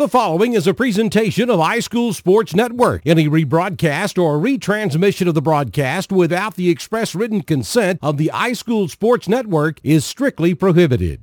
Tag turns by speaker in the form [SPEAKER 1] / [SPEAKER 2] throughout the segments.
[SPEAKER 1] The following is a presentation of iSchool Sports Network. Any rebroadcast or retransmission of the broadcast without the express written consent of the iSchool Sports Network is strictly prohibited.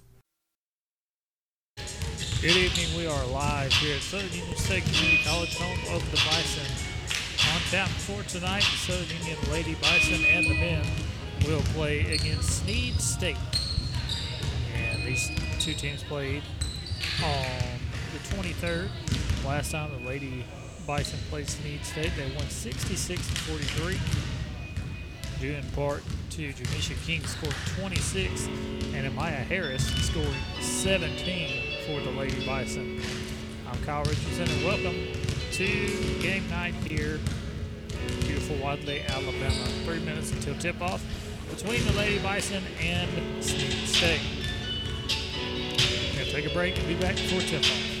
[SPEAKER 2] Good evening. We are live here at Southern Union State Community College, home of the Bison. On tap for tonight, the Southern Union Lady Bison and the men will play against Snead State. And these two teams played on the 23rd. Last time the Lady Bison played Snead State, they won 66 43. Due in part to Jamisha King scored 26 and Amaya Harris scored 17 for the Lady Bison. I'm Kyle Richardson and welcome to game night here beautiful Wadley, Alabama. Three minutes until tip-off between the Lady Bison and State. We're going to take a break and be back before tip-off.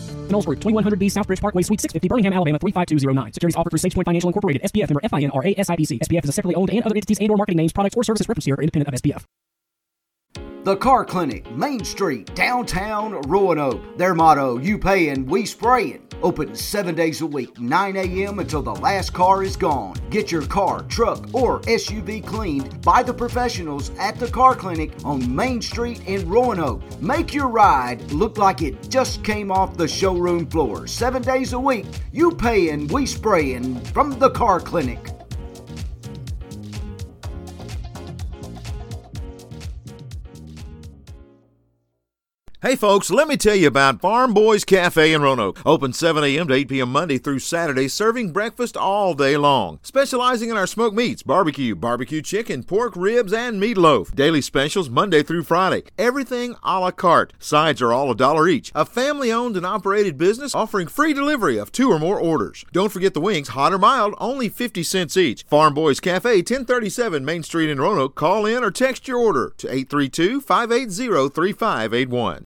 [SPEAKER 3] Knowles Group, 2100B Southbridge Parkway, Suite 650, Birmingham, Alabama 35209. Securities offered through SagePoint Financial Incorporated, SPF member FINRA SIPC. SPF is a separately owned and other entities and or marketing names, products, or services referenced here are independent of SPF.
[SPEAKER 4] The Car Clinic, Main Street, downtown Roanoke. Their motto, you pay and we spraying. Open seven days a week, 9 a.m. until the last car is gone. Get your car, truck, or SUV cleaned by the professionals at the Car Clinic on Main Street in Roanoke. Make your ride look like it just came off the showroom floor. Seven days a week, you pay and we spraying from the Car Clinic.
[SPEAKER 5] Hey folks, let me tell you about Farm Boys Cafe in Roanoke. Open 7 a.m. to 8 p.m. Monday through Saturday, serving breakfast all day long. Specializing in our smoked meats, barbecue, barbecue chicken, pork ribs, and meatloaf. Daily specials Monday through Friday. Everything a la carte. Sides are all a dollar each. A family owned and operated business offering free delivery of two or more orders. Don't forget the wings, hot or mild, only 50 cents each. Farm Boys Cafe, 1037 Main Street in Roanoke. Call in or text your order to 832 580 3581.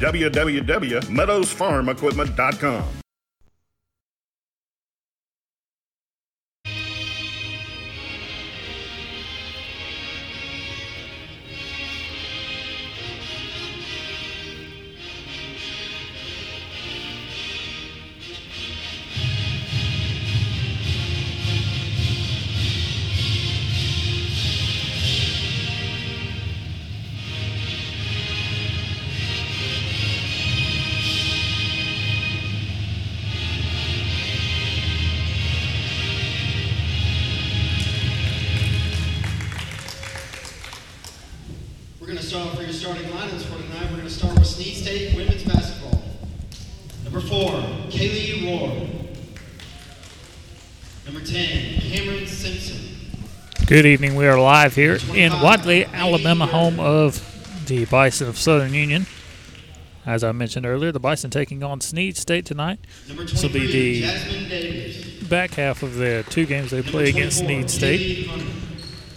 [SPEAKER 6] www.meadowsfarmequipment.com.
[SPEAKER 2] Good evening. We are live here in Wadley, Alabama, home of the Bison of Southern Union. As I mentioned earlier, the Bison taking on Snead State tonight. This will be the back half of the two games they play against
[SPEAKER 7] 24,
[SPEAKER 2] Snead State.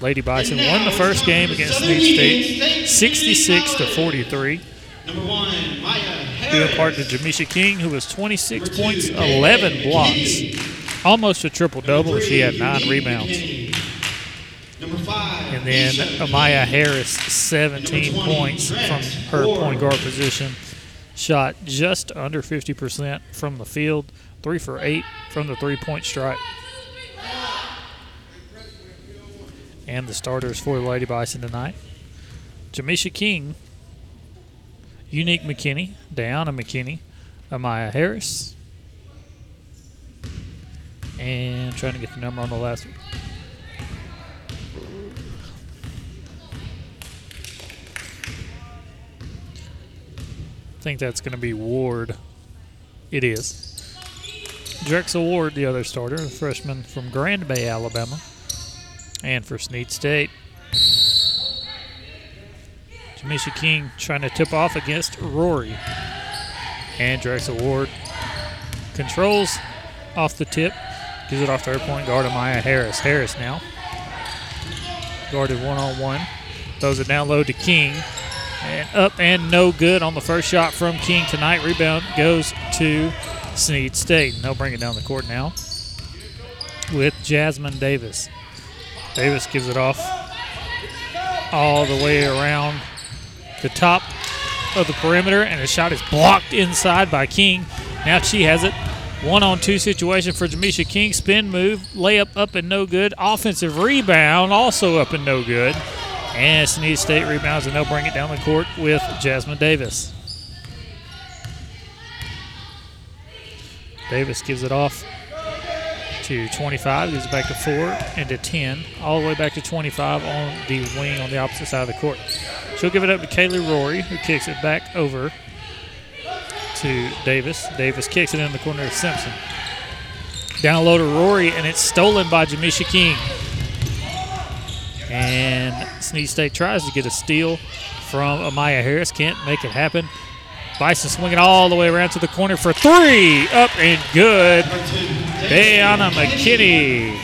[SPEAKER 2] Lady Bison won the first game against
[SPEAKER 7] Snead
[SPEAKER 2] State,
[SPEAKER 7] State
[SPEAKER 2] 66 to 43.
[SPEAKER 7] Number one, Maya
[SPEAKER 2] Due in part to Jamisha King, who was 26
[SPEAKER 7] two,
[SPEAKER 2] points, 11 blocks, almost a triple double. She had nine rebounds.
[SPEAKER 7] Five,
[SPEAKER 2] And then Amaya. Harris, 17
[SPEAKER 7] 20,
[SPEAKER 2] points from her point guard position. Shot just under 50% from the field, three for eight from the three point stripe. And the starters for the Lady Bison tonight Jamisha King, Unique McKinney, Diana McKinney, Amaya Harris, and trying to get the number on the last one. Think that's going to be Ward. It is. Drexel Ward, the other starter, a freshman from Grand Bay, Alabama. And for Snead State, Jamisha King trying to tip off against Rory. And Drexel Ward controls off the tip, gives it off to her point guard, Amaya Harris. Harris now guarded one on one, throws it down low to King. And up and no good on the first shot from King tonight. Rebound goes to Snead State. And they'll bring it down the court now with Jasmine Davis. Davis gives it off all the way around the top of the perimeter, and the shot is blocked inside by King. Now she has it. One on two situation for Jamisha King. Spin move, layup up and no good. Offensive rebound also up and no good. And Snead State rebounds, and they'll bring it down the court with Jasmine Davis. Davis gives it off to 25, gives it back to 4 and to 10, all the way back to 25 on the wing on the opposite side of the court. She'll give it up to Kaylee Rory, who kicks it back over to Davis. Davis kicks it in the corner to Simpson. Down low to Rory, and it's stolen by Jamisha King. And Snead State tries to get a steal from Amaya Harris. Can't make it happen. Bison swinging all the way around to the corner for three. Up and good. Dayana McKinney.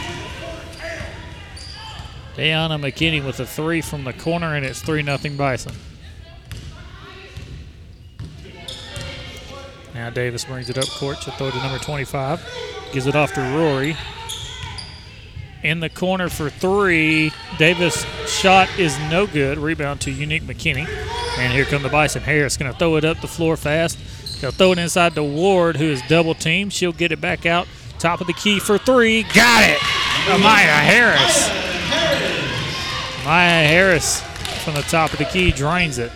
[SPEAKER 2] Dayana McKinney with a three from the corner, and it's 3 nothing Bison. Now Davis brings it up court. She'll throw to number 25. Gives it off to Rory. In the corner for three. Davis' shot is no good. Rebound to Unique McKinney. And here come the Bison. Harris going to throw it up the floor fast. They'll throw it inside to Ward, who is double teamed. She'll get it back out. Top of the key for three. Got it. Amaya Harris. Amaya Harris from the top of the key drains it.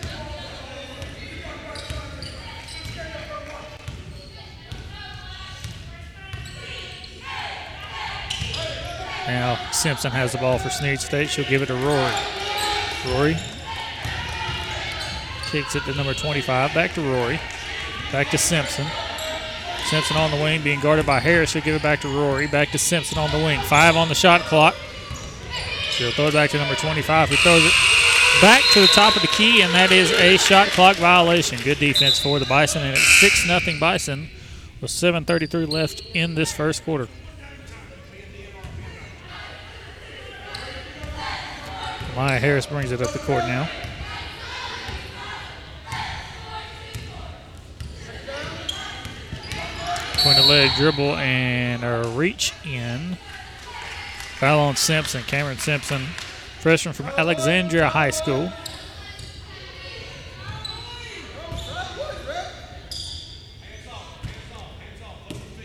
[SPEAKER 2] Now Simpson has the ball for Snead State. She'll give it to Rory. Rory Kicks it to number 25. Back to Rory. Back to Simpson. Simpson on the wing, being guarded by Harris. She'll give it back to Rory. Back to Simpson on the wing. Five on the shot clock. She'll throw it back to number 25, who throws it back to the top of the key, and that is a shot clock violation. Good defense for the Bison, and it's 6 0 Bison with 7.33 left in this first quarter. Maya Harris brings it up the court now. Point of leg dribble and a reach in. Foul on Simpson. Cameron Simpson, freshman from Alexandria High School.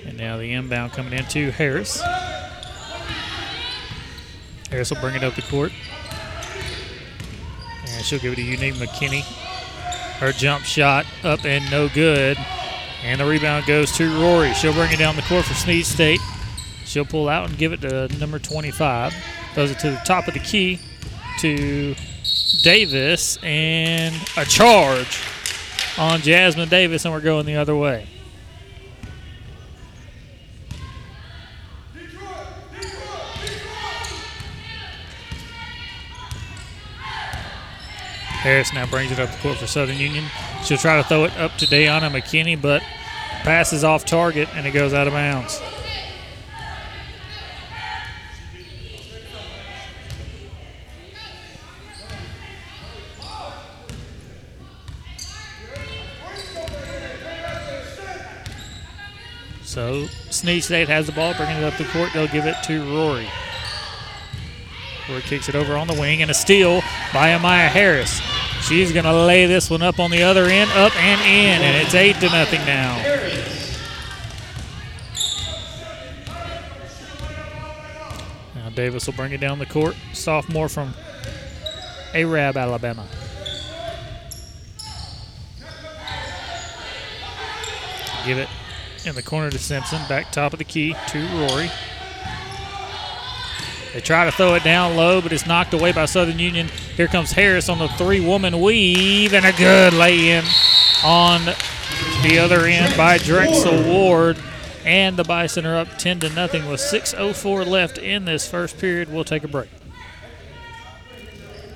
[SPEAKER 2] And now the inbound coming into Harris. Harris will bring it up the court. And she'll give it to Unique McKinney. Her jump shot up and no good. And the rebound goes to Rory. She'll bring it down the court for Snead State. She'll pull out and give it to number 25. Throws it to the top of the key to Davis. And a charge on Jasmine Davis, and we're going the other way. Harris now brings it up the court for Southern Union. She'll try to throw it up to Dayana McKinney, but passes off target and it goes out of bounds. So Snead State has the ball, bringing it up the court. They'll give it to Rory. Rory kicks it over on the wing and a steal by Amaya Harris. She's going to lay this one up on the other end, up and in, and it's eight to nothing now. Now Davis will bring it down the court. Sophomore from Arab, Alabama. Give it in the corner to Simpson. Back top of the key to Rory. They try to throw it down low, but it's knocked away by Southern Union. Here comes Harris on the three-woman weave, and a good lay-in on the other end by Drexel Ward. And the Bison are up 10 to nothing with 6.04 left in this first period. We'll take a break.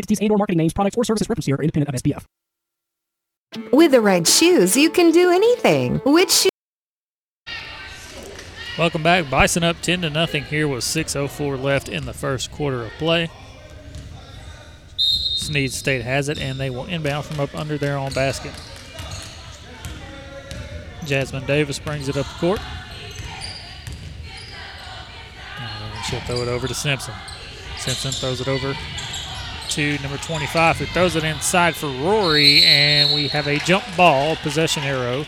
[SPEAKER 3] entities and or marketing names, products, or services referenced here are independent of SPF.
[SPEAKER 8] With the right shoes, you can do anything. Which shoes?
[SPEAKER 2] Welcome back. Bison up 10 to nothing here with 6.04 left in the first quarter of play. Snead State has it, and they will inbound from up under their own basket. Jasmine Davis brings it up the court. And she'll throw it over to Simpson. Simpson throws it over to number 25, who throws it inside for Rory, and we have a jump ball. Possession arrow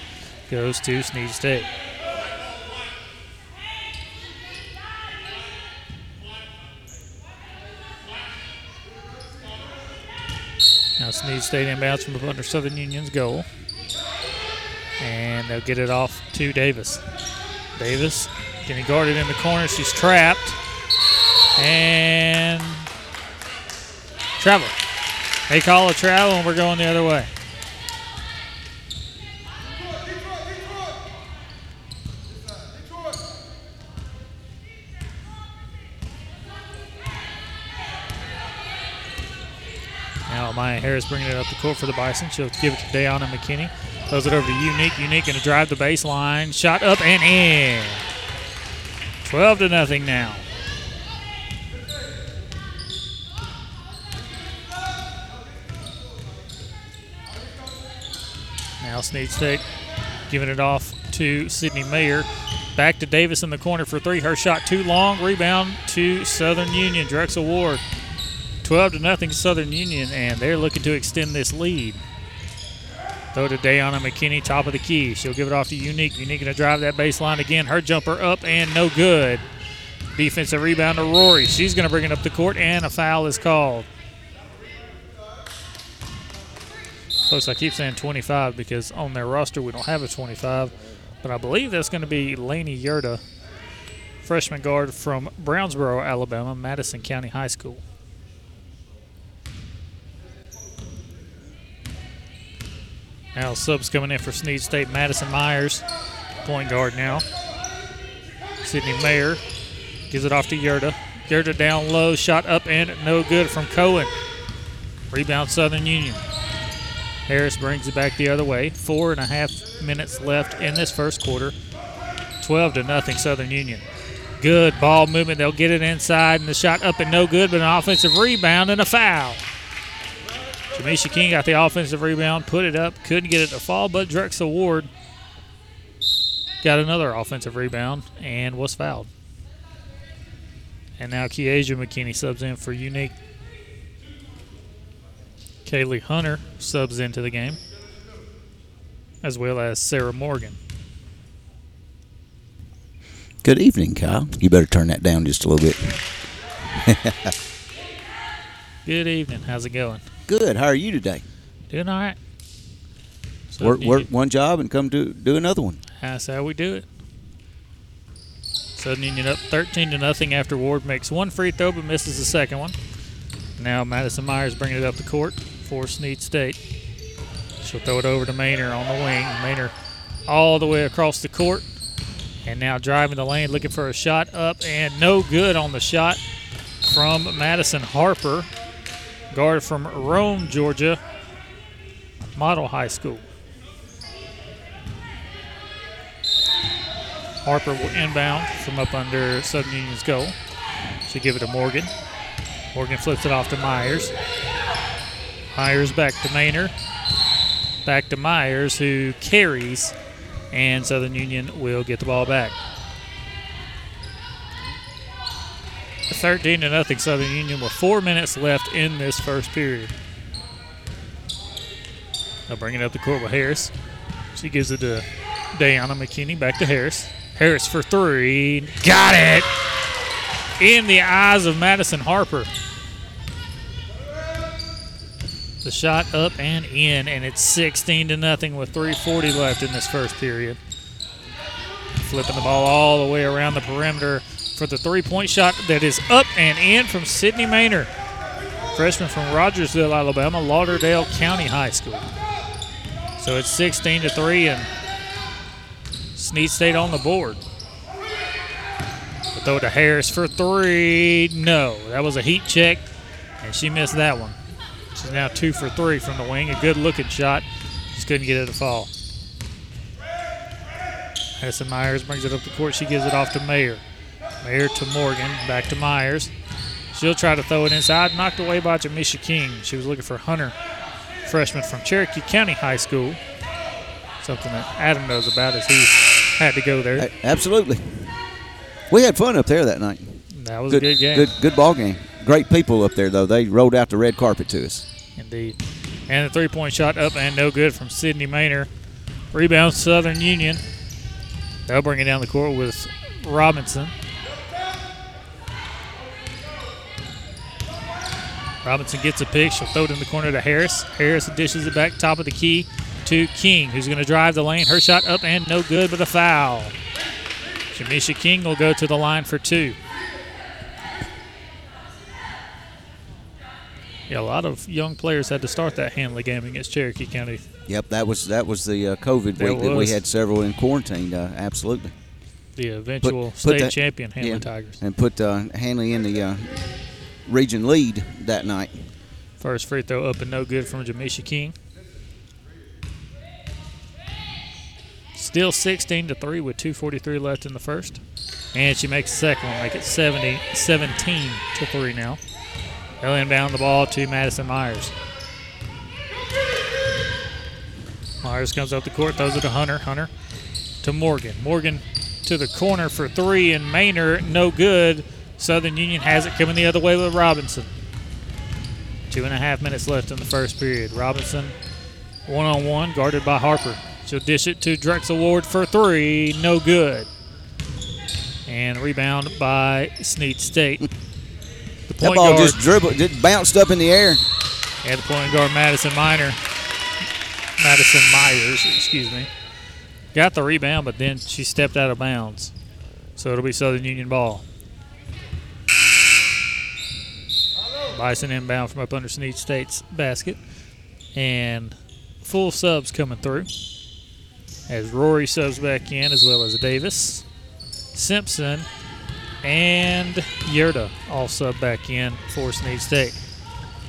[SPEAKER 2] goes to Snead State. Now Snead State inbounds from under Southern Union's goal. And they'll get it off to Davis. Davis getting guarded in the corner. She's trapped. And travel. They call a travel, and we're going the other way. Now Maya Harris bringing it up the court for the Bison. She'll give it to Dayana McKinney. Throws it over to Unique. Unique going to drive the baseline. Shot up and in. 12 to nothing now. Now Snead State giving it off to Sydney Mayer. Back to Davis in the corner for three. Her shot too long. Rebound to Southern Union. Drexel Ward. 12 to nothing Southern Union, and they're looking to extend this lead. Throw to Dayana McKinney, top of the key. She'll give it off to Unique. Unique going to drive that baseline again. Her jumper up and no good. Defensive rebound to Rory. She's going to bring it up the court, and a foul is called. Folks, I keep saying 25 because on their roster we don't have a 25, but I believe that's going to be Laney Yerda, freshman guard from Brownsboro, Alabama, Madison County High School. Now subs coming in for Snead State. Madison Myers, point guard now. Sydney Mayer gives it off to Yerda. Yerda down low, shot up and no good from Cohen. Rebound Southern Union. Harris brings it back the other way. Four and a half minutes left in this first quarter. 12 to nothing Southern Union. Good ball movement. They'll get it inside, and the shot up and no good, but an offensive rebound and a foul. Jamisha King got the offensive rebound, put it up, couldn't get it to fall, but Drexel Ward got another offensive rebound and was fouled. And now Kiesha McKinney subs in for Unique. Kaylee Hunter subs into the game, as well as Sarah Morgan.
[SPEAKER 9] Good evening, Kyle. You better turn that down just a little bit.
[SPEAKER 2] Good evening. How's it going?
[SPEAKER 9] Good. How are you today?
[SPEAKER 2] Doing all right.
[SPEAKER 9] work, work one job and come do do another one.
[SPEAKER 2] That's how we do it. Southern Union up 13 to nothing after Ward makes one free throw but misses the second one. Now Madison Myers bringing it up the court for Snead State. She'll throw it over to Maynard on the wing. Maynard all the way across the court. And now driving the lane, looking for a shot up and no good on the shot from Madison Harper, guard from Rome, Georgia, Model High School. Harper will inbound from up under Southern Union's goal. She'll give it to Morgan. Morgan flips it off to Myers. Myers back to Maynard. Back to Myers, who carries, and Southern Union will get the ball back. 13 to nothing Southern Union with four minutes left in this first period. They'll bring it up the court with Harris. She gives it to Diana McKinney. Back to Harris. Harris for three. Got it! In the eyes of Madison Harper. The shot up and in, and it's 16 to nothing with 3:40 left in this first period. Flipping the ball all the way around the perimeter for the three-point shot that is up and in from Sydney Maynard, freshman from Rogersville, Alabama, Lauderdale County High School. So it's 16 to three, and Snead State on the board. But Throw to Harris for three. No, that was a heat check, and she missed that one. She's now two for three from the wing. A good looking shot. Just couldn't get it to fall. Madison Myers brings it up the court. She gives it off to Mayer. Mayer to Morgan. Back to Myers. She'll try to throw it inside. Knocked away by Jamisha King. She was looking for Hunter, freshman from Cherokee County High School. Something that Adam knows about as he had to go there.
[SPEAKER 9] Absolutely. We had fun up there that night.
[SPEAKER 2] That was
[SPEAKER 9] good,
[SPEAKER 2] a good game.
[SPEAKER 9] Good, good ball game. Great people up there, though. They rolled out the red carpet to us.
[SPEAKER 2] Indeed. And a three point shot up and no good from Sydney Maynard. Rebound Southern Union. They'll bring it down the court with Robinson. Robinson gets a pick. She'll throw it in the corner to Harris. Harris dishes it back top of the key to King, who's going to drive the lane. Her shot up and no good, but a foul. Jamisha King will go to the line for two. Yeah, a lot of young players had to start that Handley game against Cherokee County.
[SPEAKER 9] Yep, that was that was the uh, COVID
[SPEAKER 2] That
[SPEAKER 9] week that we had several in quarantine. Uh, absolutely.
[SPEAKER 2] The eventual
[SPEAKER 9] put
[SPEAKER 2] state
[SPEAKER 9] that-
[SPEAKER 2] champion Handley
[SPEAKER 9] yeah,
[SPEAKER 2] Tigers.
[SPEAKER 9] and put uh, Handley in the uh, region lead that night.
[SPEAKER 2] First free throw up and no good from Jamisha King. Still 16 to 3 with 2.43 left in the first. And she makes the second one, make it 70, 17 to 3 now. They'll the ball to Madison Myers. Myers comes up the court, throws it to Hunter. Hunter to Morgan. Morgan to the corner for three, and Maynard, no good. Southern Union has it coming the other way with Robinson. Two and a half minutes left in the first period. Robinson One on one, guarded by Harper. She'll dish it to Drexel Ward for three. No good. And rebound by Snead State.
[SPEAKER 9] That ball just dribbled, just bounced up in the air.
[SPEAKER 2] And the point guard Madison Miner, Madison Myers, excuse me, got the rebound, but then she stepped out of bounds. So it'll be Southern Union ball. Bison inbound from up under Snead State's basket. And full subs coming through. As Rory subs back in, as well as Davis, Simpson, and Yerda all sub back in for Snead State.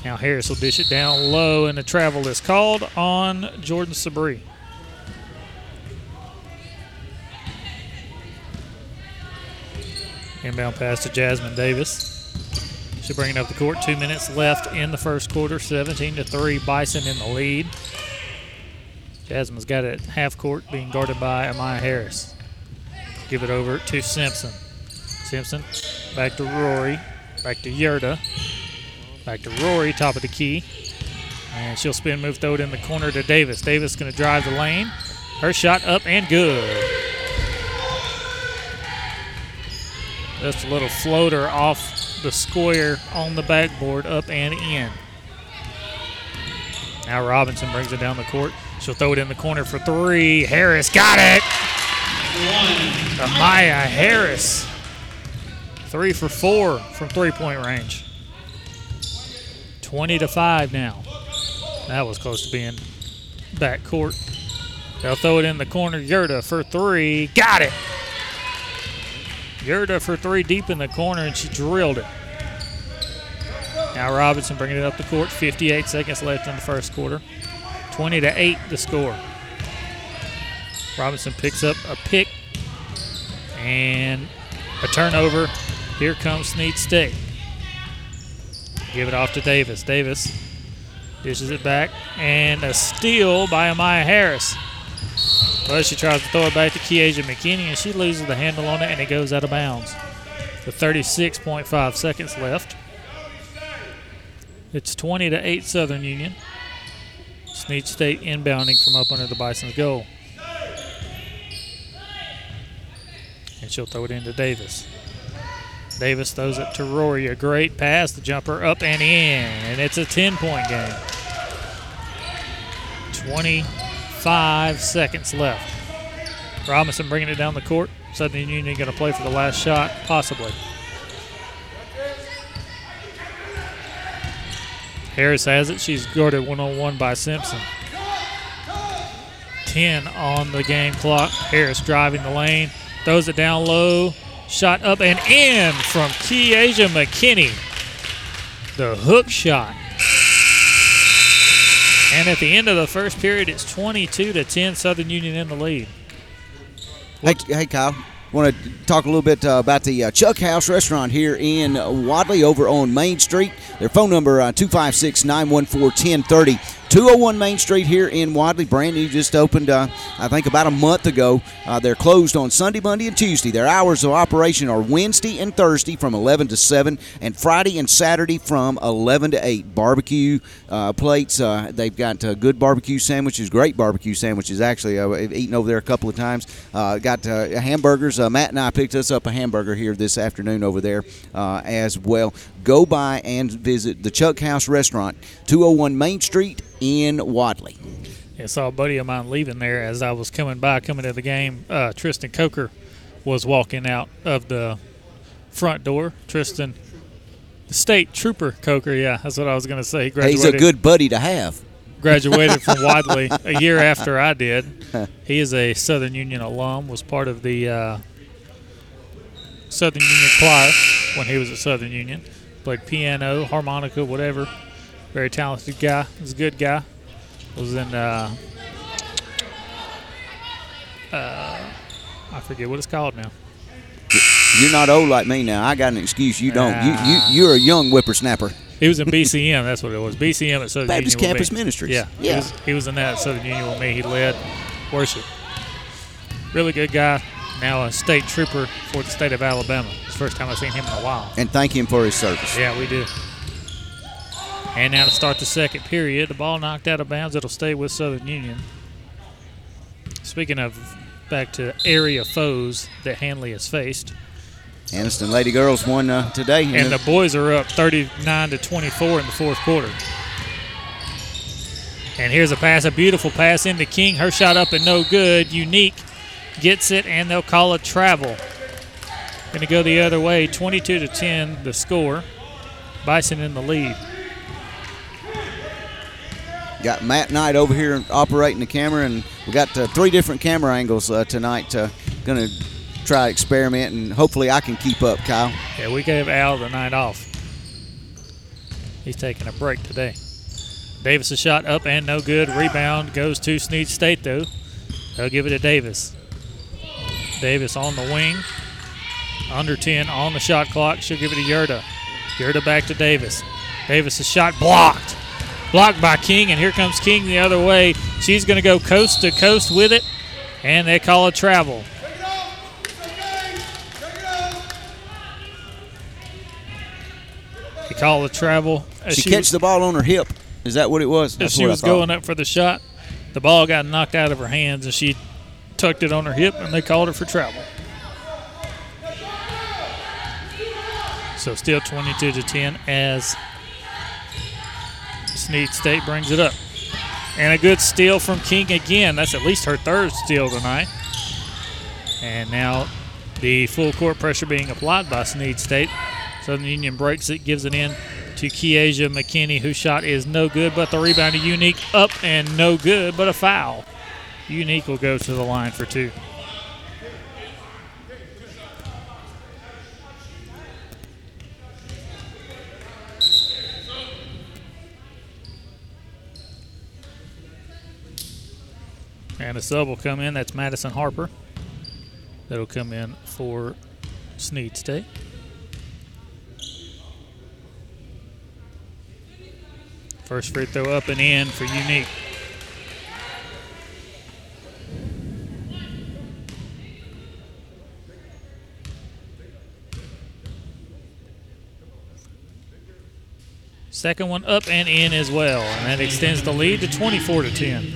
[SPEAKER 2] Now Harris will dish it down low, and the travel is called on Jordan Sabri. Inbound pass to Jasmine Davis. She'll bring it up the court. Two minutes left in the first quarter. 17 to 3. Bison in the lead. Jasmine's got it half court, being guarded by Amaya Harris. Give it over to Simpson. Simpson back to Rory. Back to Yerda. Back to Rory, top of the key. And she'll spin move, throw it in the corner to Davis. Davis going to drive the lane. Her shot up and good. Just a little floater off the square on the backboard, up and in. Now Robinson brings it down the court. She'll throw it in the corner for three. Harris got it. Amaya Harris. Three for four from three point range. 20 to 5 now. That was close to being back court. They'll throw it in the corner. Yurda for three. Got it. Yurda for three deep in the corner, and she drilled it. Now Robinson bringing it up the court. 58 seconds left in the first quarter. 20 to 8 the score. Robinson picks up a pick and a turnover. Here comes Snead State. Give it off to Davis. Davis dishes it back, and a steal by Amaya Harris. But she tries to throw it back to Kiesha McKinney, and she loses the handle on it, and it goes out of bounds. With 36.5 seconds left. It's 20 to 8 Southern Union. Snead State inbounding from up under the Bison's goal. And she'll throw it into Davis. Davis throws it to Rory. A great pass. The jumper up and in. And it's a 10 point game. 25 seconds left. Robinson bringing it down the court. Southern Union going to play for the last shot, possibly. Harris has it. She's guarded one on one by Simpson. 10 on the game clock. Harris driving the lane. Throws it down low. Shot up and in from Kiesha McKinney. The hook shot. And at the end of the first period, it's 22 to 10, Southern Union in the lead.
[SPEAKER 9] Hey, hey, Kyle. Want to talk a little bit uh, about the uh, Chuck House Restaurant here in Wadley over on Main Street. Their phone number uh, 256 914 1030. 201 Main Street here in Wadley. Brand new, just opened, uh, I think, about a month ago. Uh, they're closed on Sunday, Monday, and Tuesday. Their hours of operation are Wednesday and Thursday from 11 to 7, and Friday and Saturday from 11 to 8. Barbecue uh, plates. Uh, they've got uh, good barbecue sandwiches, great barbecue sandwiches, actually. I've eaten over there a couple of times. Got hamburgers. Uh, Matt and I picked us up a hamburger here this afternoon over there uh, as well. Go by and visit the Chuck House Restaurant, 201 Main Street in Wadley.
[SPEAKER 2] I saw a buddy of mine leaving there as I was coming by, coming to the game. Uh, Tristan Coker was walking out of the front door. Tristan, the state trooper Coker, yeah, that's what I was going to say. He
[SPEAKER 9] He's a good buddy to have.
[SPEAKER 2] graduated from Wadley a year after I did. He is a Southern Union alum, was part of the uh, Southern Union choir when he was at Southern Union. Played piano, harmonica, whatever. Very talented guy. Was a good guy. Was in, uh, uh, I forget what it's called now.
[SPEAKER 9] You're not old like me now. I got an excuse. You don't. You, you you're a young whippersnapper.
[SPEAKER 2] He was in BCM. That's what it was. BCM at Southern
[SPEAKER 9] Baptist
[SPEAKER 2] Union
[SPEAKER 9] Campus. Ministries.
[SPEAKER 2] Yeah,
[SPEAKER 9] Yeah.
[SPEAKER 2] He was, he was in that at Southern Union with me. He led worship. Really good guy. Now a state trooper for the state of Alabama. It's the first time I've seen him in a while.
[SPEAKER 9] And thank him for his service.
[SPEAKER 2] Yeah, we do. And now to start the second period, the ball knocked out of bounds. It'll stay with Southern Union. Speaking of back to area foes that Handley has faced.
[SPEAKER 9] Anniston Lady Girls won uh, today.
[SPEAKER 2] And the boys are up 39 to 24 in the fourth quarter. And here's a pass, a beautiful pass into King. Her shot up and no good. Unique gets it, and they'll call it travel. Going to go the other way, 22 to 10, the score. Bison in the lead.
[SPEAKER 9] Got Matt Knight over here operating the camera, and we got uh, three different camera angles uh, tonight. Uh, going to try experiment, and hopefully I can keep up, Kyle.
[SPEAKER 2] Yeah, we gave Al the night off. He's taking a break today. Davis a shot up and no good. Rebound goes to Snead State though. They'll give it to Davis. Davis on the wing. Under 10 on the shot clock. She'll give it to Yurda. Yurda back to Davis. Davis shot blocked. Blocked by King, and here comes King the other way. She's going to go coast to coast with it, and they call it travel. They call it travel.
[SPEAKER 9] She, she the ball on her hip. Is that what it was?
[SPEAKER 2] That's she was going up for the shot. The ball got knocked out of her hands, and she tucked it on her hip, and they called her for travel. So still 22 to 10 as Snead State brings it up. And a good steal from King again. That's at least her third steal tonight. And now the full court pressure being applied by Snead State. Southern Union breaks it, gives it in to Kiesia McKinney, whose shot is no good, but the rebound to Unique up and no good, but a foul. Unique will go to the line for two. And a sub will come in. That's Madison Harper. That'll come in for Snead State. First free throw up and in for Unique. Second one up and in as well, and that extends the lead to 24 to 10.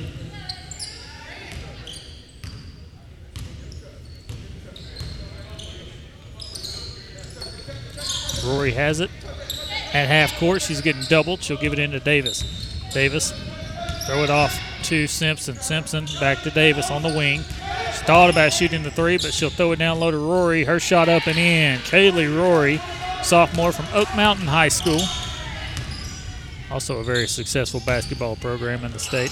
[SPEAKER 2] Rory has it at half court. She's getting doubled. She'll give it into Davis. Davis throw it off to Simpson. Simpson back to Davis on the wing. She thought about shooting the three, but she'll throw it down low to Rory. Her shot up and in. Kaylee Rory, sophomore from Oak Mountain High School. Also a very successful basketball program in the state.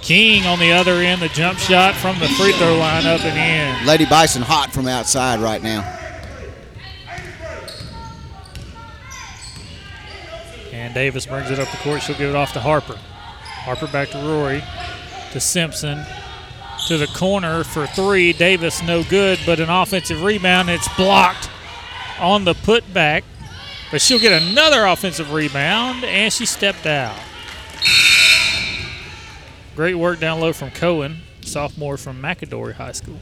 [SPEAKER 2] King on the other end, the jump shot from the free throw line up and in.
[SPEAKER 9] Lady Bison hot from outside right now.
[SPEAKER 2] And Davis brings it up the court. She'll give it off to Harper. Harper back to Rory. To Simpson. To the corner for three. Davis no good, but an offensive rebound. It's blocked on the putback. But she'll get another offensive rebound, and she stepped out. Great work down low from Cohen, sophomore from McAdory High School.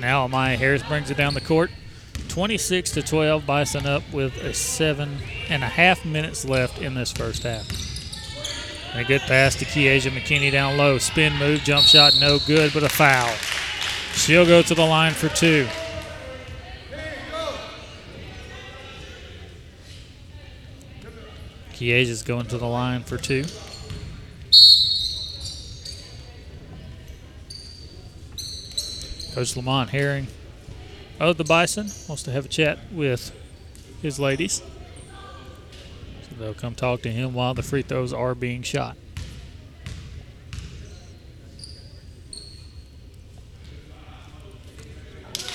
[SPEAKER 2] Now Amaya Harris brings it down the court. 26 to 12, Bison up with a seven and a half minutes left in this first half. And a good pass to Kiesia McKinney down low. Spin move, jump shot, no good, but a foul. She'll go to the line for two. Kiesia's going to the line for two. Coach Lamont Herring of the Bison wants to have a chat with his ladies. They'll come talk to him while the free throws are being shot.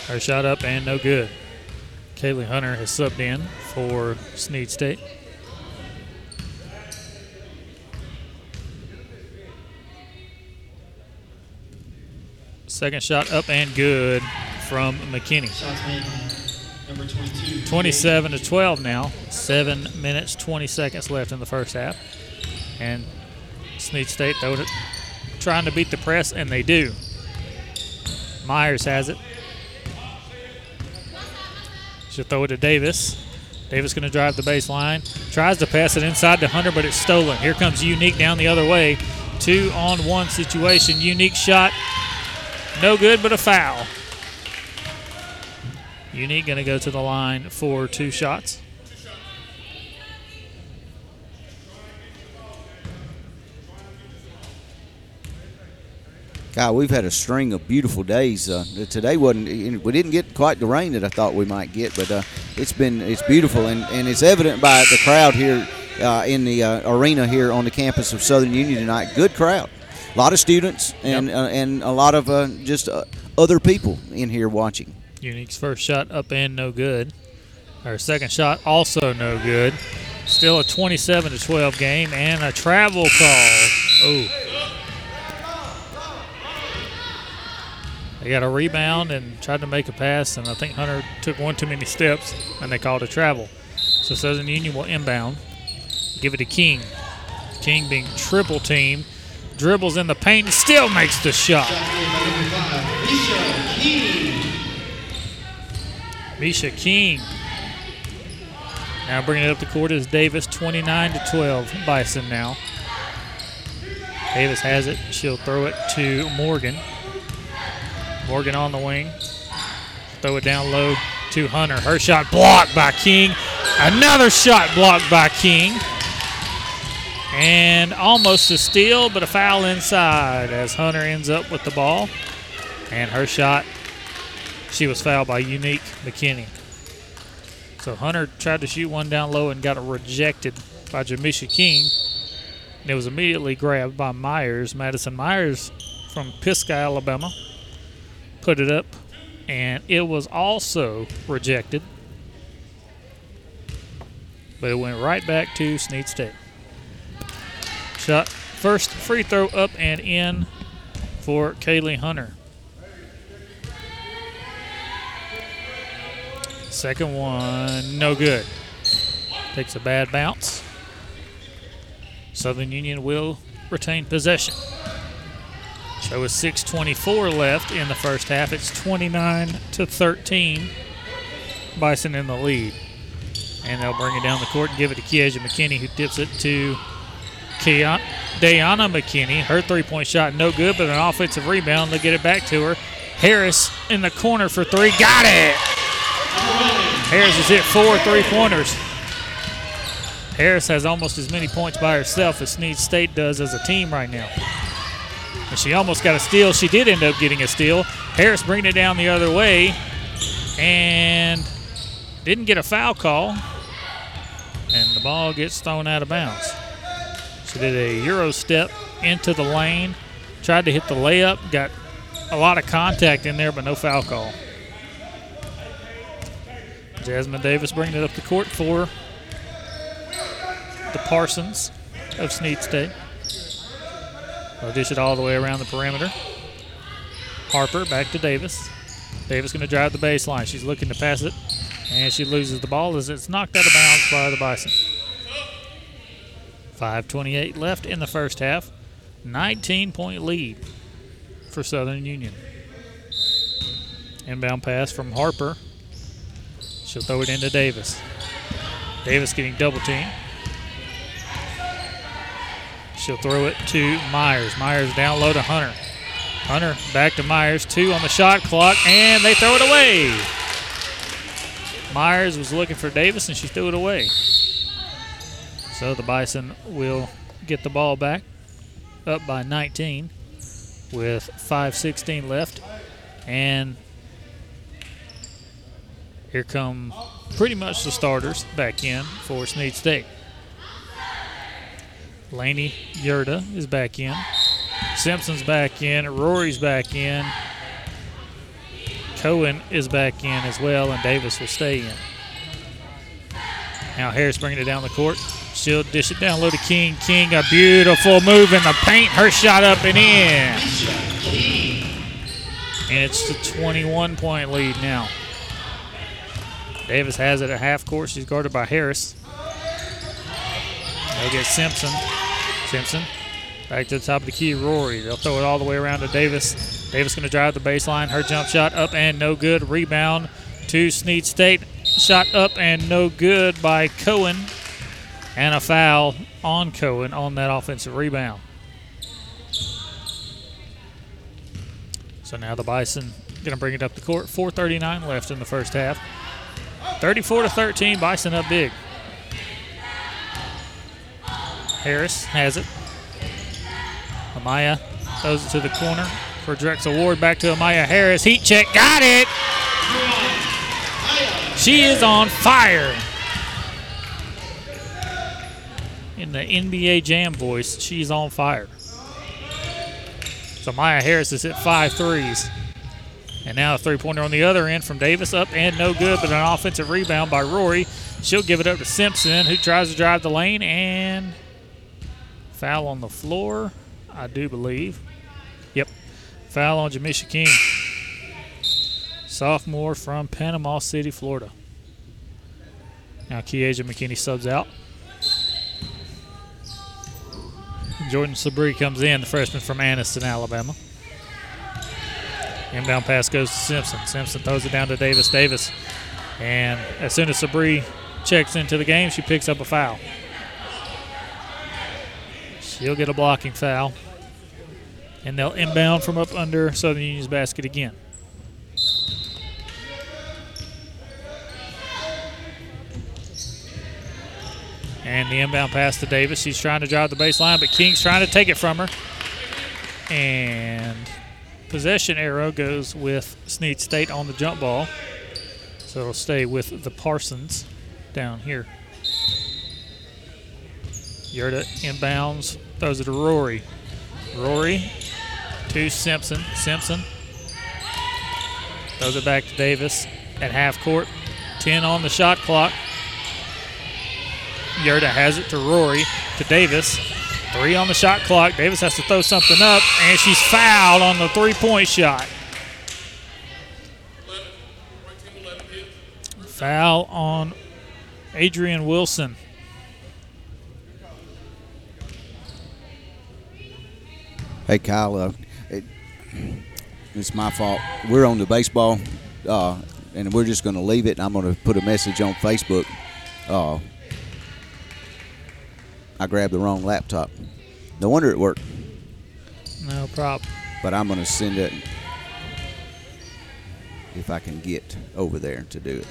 [SPEAKER 2] Her shot up and no good. Kaylee Hunter has subbed in for Snead State. Second shot up and good from McKinney. 27 to 12 now. Seven minutes, 20 seconds left in the first half. And Snead State though, trying to beat the press, and they do. Myers has it. She'll throw it to Davis. Davis going to drive the baseline. Tries to pass it inside to Hunter, but it's stolen. Here comes Unique down the other way. Two on one situation. Unique shot. No good, but a foul. Unique going to go to the line for two shots.
[SPEAKER 9] God, we've had a string of beautiful days. Uh, today wasn't. We didn't get quite the rain that I thought we might get, but uh, it's been it's beautiful, and, and it's evident by the crowd here uh, in the uh, arena here on the campus of Southern Union tonight. Good crowd, a lot of students, and
[SPEAKER 2] Yep.
[SPEAKER 9] uh, and a lot of uh, just uh, other people in here watching.
[SPEAKER 2] Unique's first shot up and no good. Her second shot also no good. Still a 27 to 12 game and a travel call. Oh. They got a rebound and tried to make a pass, and I think Hunter took one too many steps, and they called a travel. So Southern Union will inbound. Give it to King. King being triple team. Dribbles in the paint and still makes the shot. Misha King. Now bringing it up the court is Davis, 29 to 12. Bison now. Davis has it. She'll throw it to Morgan. Morgan on the wing. Throw it down low to Hunter. Her shot blocked by King. Another shot blocked by King. And almost a steal, but a foul inside as Hunter ends up with the ball. And her shot, she was fouled by Unique McKinney. So Hunter tried to shoot one down low and got it rejected by Jamisha King. And it was immediately grabbed by Myers, Madison Myers from Pisgah, Alabama. Put it up, and it was also rejected. But it went right back to Snead State. Shot first free throw up and in for Kaylee Hunter. Second one, no good. Takes a bad bounce. Southern Union will retain possession. So with 6:24 left in the first half, it's 29 to 13. Bison in the lead, and they'll bring it down the court and give it to Kiesha McKinney, who tips it to Kia- Dayana McKinney. Her three-point shot no good, but an offensive rebound. They get it back to her. Harris in the corner for three. Got it. Harris has hit four three-pointers. Harris has almost as many points by herself as Snead State does as a team right now. And she almost got a steal. She did end up getting a steal. Harris bringing it down the other way and didn't get a foul call. And the ball gets thrown out of bounds. She did a Euro step into the lane, tried to hit the layup, got a lot of contact in there, but no foul call. Jasmine Davis bringing it up the court for the Parsons of Snead State. They'll dish it all the way around the perimeter. Harper back to Davis. Davis going to drive the baseline. She's looking to pass it, and she loses the ball as it's knocked out of bounds by the Bison. 5.28 left in the first half. 19 point lead for Southern Union. Inbound pass from Harper. She'll throw it into Davis. Davis getting double teamed. She'll throw it to Myers. Myers down low to Hunter. Hunter back to Myers. Two on the shot clock, and they throw it away. Myers was looking for Davis, and she threw it away. So the Bison will get the ball back, up by 19, with 5:16 left, and here come pretty much the starters back in for Snead State. Laney Yurda is back in. Simpson's back in. Rory's back in. Cohen is back in as well, and Davis will stay in. Now Harris bringing it down the court. She'll dish it down low to King. King, a beautiful move in the paint. Her shot up and in. And it's the 21 point lead now. Davis has it at half court. She's guarded by Harris. They'll get Simpson. Simpson back to the top of the key. Rory. They'll throw it all the way around to Davis. Davis going to drive the baseline. Her jump shot up and no good. Rebound to Snead State. shot up and no good by Cohen. And a foul on Cohen on that offensive rebound. So now the Bison going to bring it up the court. 4:39 left in the first half. 34 to 13, Bison up big. Harris has it. Amaya throws it to the corner for Drexel Ward. Back to Amaya Harris. Heat check. Got it. She is on fire. In the NBA Jam voice, she's on fire. So Maya Harris has hit five threes. And now a three pointer on the other end from Davis up and no good, but an offensive rebound by Rory. She'll give it up to Simpson, who tries to drive the lane and foul on the floor, I do believe. Yep. Foul on Jamisha King. Sophomore from Panama City, Florida. Now Kieja McKinney subs out. Jordan Sabri comes in, the freshman from Anniston, Alabama. Inbound pass goes to Simpson. Simpson throws it down to Davis. Davis. And as soon as Sabri checks into the game, she picks up a foul. She'll get a blocking foul. And they'll inbound from up under Southern Union's basket again. And the inbound pass to Davis. She's trying to drive the baseline, but King's trying to take it from her. And possession arrow goes with Snead State on the jump ball. So it'll stay with the Parsons down here. Yurda inbounds, throws it to Rory. Rory to Simpson. Simpson throws it back to Davis at half court. 10 on the shot clock. Yurda has it to Rory, to Davis. Three on the shot clock. Davis has to throw something up, and she's fouled on the three point shot. Foul on Adrian Wilson.
[SPEAKER 9] Hey, Kyle, uh, it, it's my fault. We're on the baseball, uh, and we're just going to leave it. I'm going to put a message on Facebook. Uh, I grabbed the wrong laptop. No wonder it worked.
[SPEAKER 2] No problem.
[SPEAKER 9] But I'm going to send it if I can get over there to do it.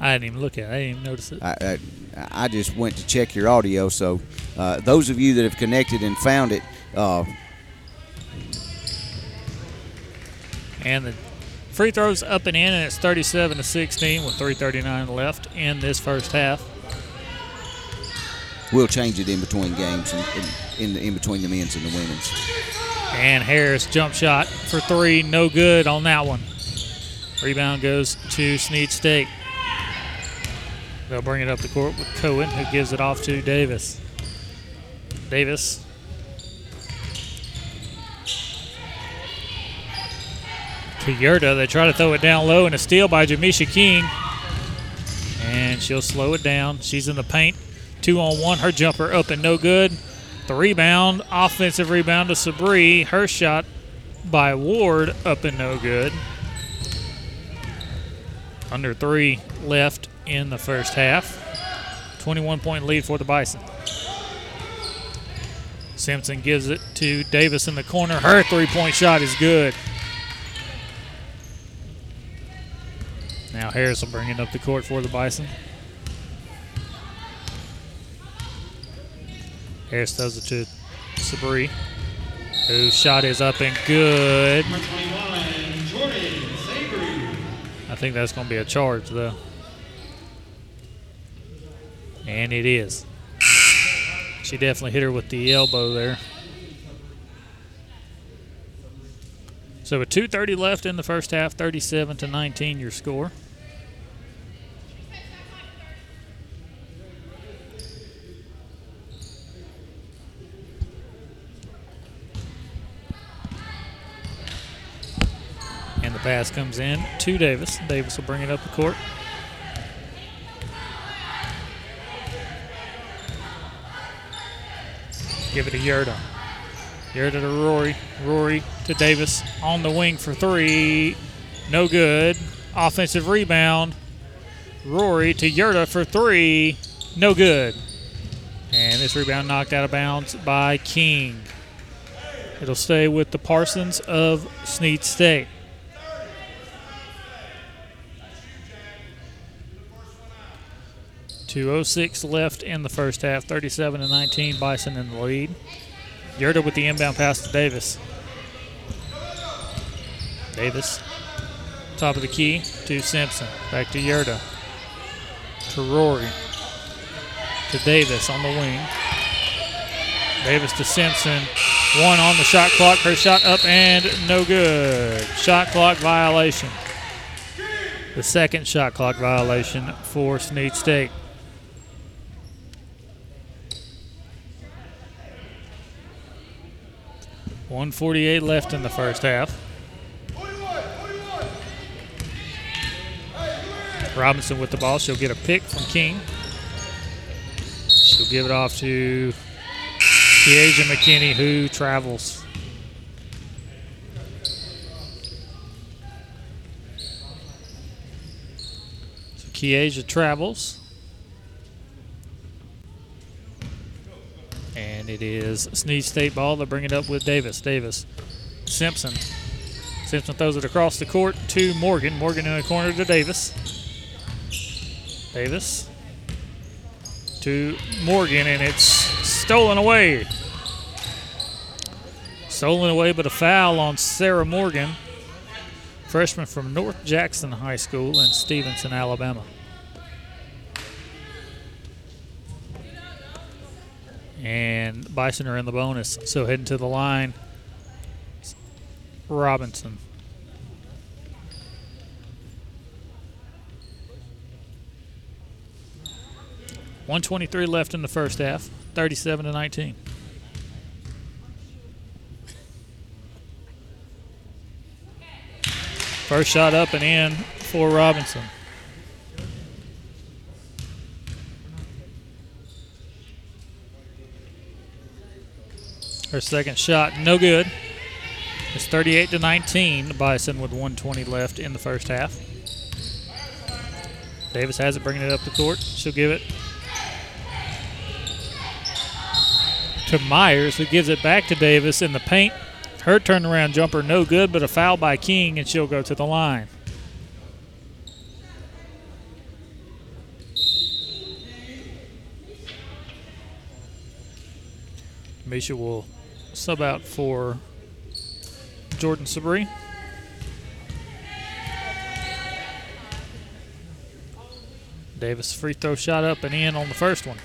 [SPEAKER 2] I didn't even look at it. I didn't even notice it.
[SPEAKER 9] I, I, I just went to check your audio. So uh, those of you that have connected and found it, uh,
[SPEAKER 2] and the free throws up and in, and it's 37 to 16 with 3:39 left in this first half.
[SPEAKER 9] We'll change it in between games, in, in, in, in between the men's and the women's.
[SPEAKER 2] And Harris jump shot for three, no good on that one. Rebound goes to Snead State. They'll bring it up the court with Cohen, who gives it off to Davis. Davis. To Yurda. They try to throw it down low, and a steal by Jamisha King. And she'll slow it down. She's in the paint. Two on one. Her jumper up and no good. The rebound, offensive rebound to Sabri. Her shot by Ward up and no good. Under three left in the first half. 21 point lead for the Bison. Simpson gives it to Davis in the corner. Her three point shot is good. Now Harris will bring it up the court for the Bison. Harris throws it to Sabri, whose shot is up and good. I think that's going to be a charge, though. And it is. She definitely hit her with the elbow there. So with 2:30 left in the first half, 37 to 19 your score. Pass comes in to Davis. Davis will bring it up the court. Give it to Yurda. Yurda to Rory. Rory to Davis on the wing for three. No good. Offensive rebound. Rory to Yurda for three. No good. And this rebound knocked out of bounds by King. It'll stay with the Parsons of Snead State. Two oh six left in the first half. Thirty-seven to nineteen. Bison in the lead. Yurda with the inbound pass to Davis. Davis, top of the key to Simpson. Back to Yurda. To Rory. To Davis on the wing. Davis to Simpson. One on the shot clock. Her shot up and no good. Shot clock violation. The second shot clock violation for Snead State. One forty-eight left in the first half. Robinson with the ball. She'll get a pick from King. She'll give it off to Kiesha McKinney, who travels. So Kiesha travels. And it is Snead State ball. They'll bring it up with Davis. Davis. Simpson. Simpson throws it across the court to Morgan. Morgan in the corner to Davis. Davis to Morgan, and it's stolen away. Stolen away, but a foul on Sarah Morgan, freshman from North Jackson High School in Stevenson, Alabama. And Bison are in the bonus, so heading to the line. Robinson. One twenty-three left in the first half. Thirty-seven to nineteen. First shot up and in for Robinson. Her second shot, no good. It's 38 to 19. The Bison with 120 left in the first half. Davis has it, bringing it up the court. She'll give it to Myers, who gives it back to Davis in the paint. Her turnaround jumper, no good, but a foul by King, and she'll go to the line. Misha will sub out for Jordan Sabri. Davis free throw shot up and in on the first one.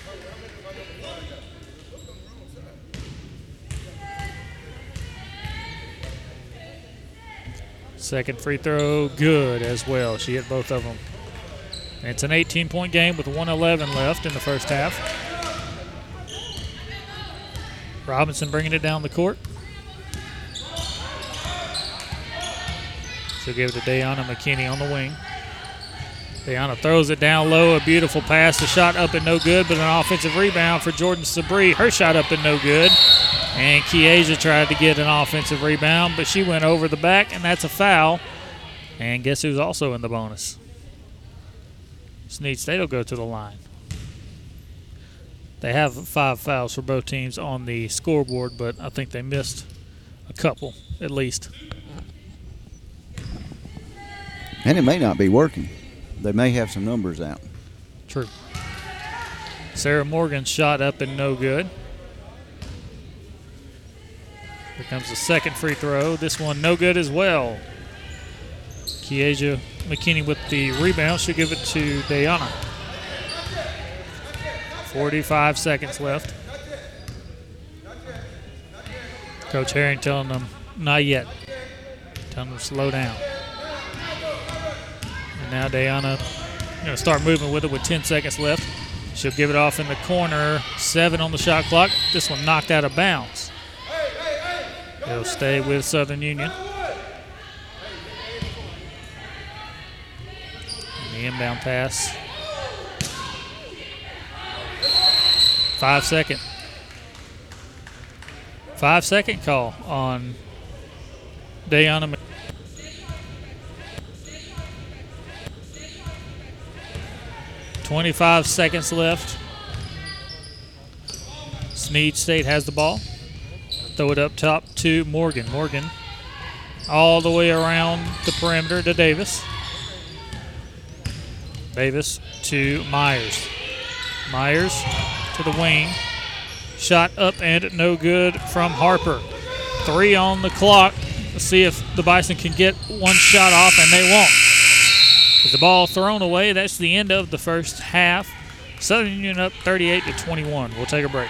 [SPEAKER 2] Second free throw, good as well. She hit both of them. And it's an 18 point game with 111 left in the first half. Robinson bringing it down the court. She'll give it to Dayana McKinney on the wing. Dayana throws it down low. A beautiful pass. The shot up and no good, but an offensive rebound for Jordan Sabri. Her shot up and no good. And Kiesha tried to get an offensive rebound, but she went over the back, and that's a foul. And guess who's also in the bonus? Snead State will go to the line. They have five fouls for both teams on the scoreboard, but I think they missed a couple at least.
[SPEAKER 9] And it may not be working. They may have some numbers out.
[SPEAKER 2] True. Sarah Morgan's shot up and no good. Here comes the second free throw. This one no good as well. Kiesha McKinney with the rebound. She'll give it to Dayana. 45 seconds left. Coach Herring telling them, not yet. Telling them to slow down. And now Dayana going to start moving with it with 10 seconds left. She'll give it off in the corner. Seven on the shot clock. This one knocked out of bounds. It'll stay with Southern Union. And the inbound pass. Five second. Five second call on Dayana. 25 seconds left. Snead State has the ball. Throw it up top to Morgan. Morgan all the way around the perimeter to Davis. Davis to Myers. Myers to the wing. Shot up and no good from Harper. Three on the clock. Let's see if the Bison can get one shot off, and they won't. With the ball thrown away, that's the end of the first half. Southern Union up 38 to 21. We'll take a break.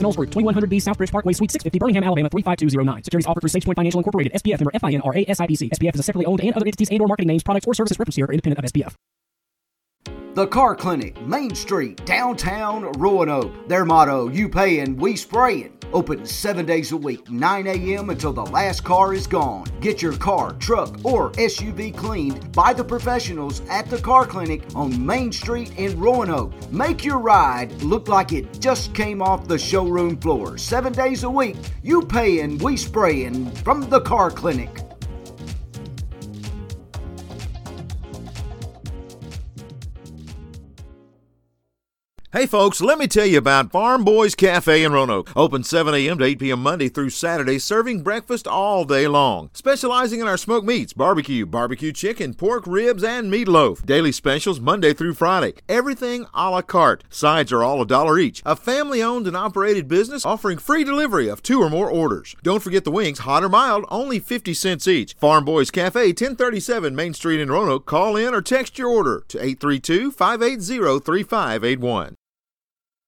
[SPEAKER 3] Knowles Group, 2100B Southbridge Parkway, Suite 650, Birmingham, Alabama 35209. Securities offered through SagePoint Financial Incorporated, SPF member FINRA SIPC. SPF is a separately owned and other entities and or marketing names, products, or services referenced here are independent of SPF.
[SPEAKER 4] The Car Clinic, Main Street, downtown Roanoke. Their motto, you paying, we spraying. Open seven days a week, 9 a.m. until the last car is gone. Get your car, truck, or SUV cleaned by the professionals at the Car Clinic on Main Street in Roanoke. Make your ride look like it just came off the showroom floor. Seven days a week, you paying, we spraying from the Car Clinic.
[SPEAKER 5] Hey folks, let me tell you about Farm Boys Cafe in Roanoke. Open 7 a.m. to 8 p.m. Monday through Saturday, serving breakfast all day long. Specializing in our smoked meats, barbecue, barbecue chicken, pork ribs, and meatloaf. Daily specials Monday through Friday. Everything a la carte. Sides are all a dollar each. A family owned and operated business offering free delivery of two or more orders. Don't forget the wings, hot or mild, only 50 cents each. Farm Boys Cafe, 1037 Main Street in Roanoke. Call in or text your order to 832 580 3581.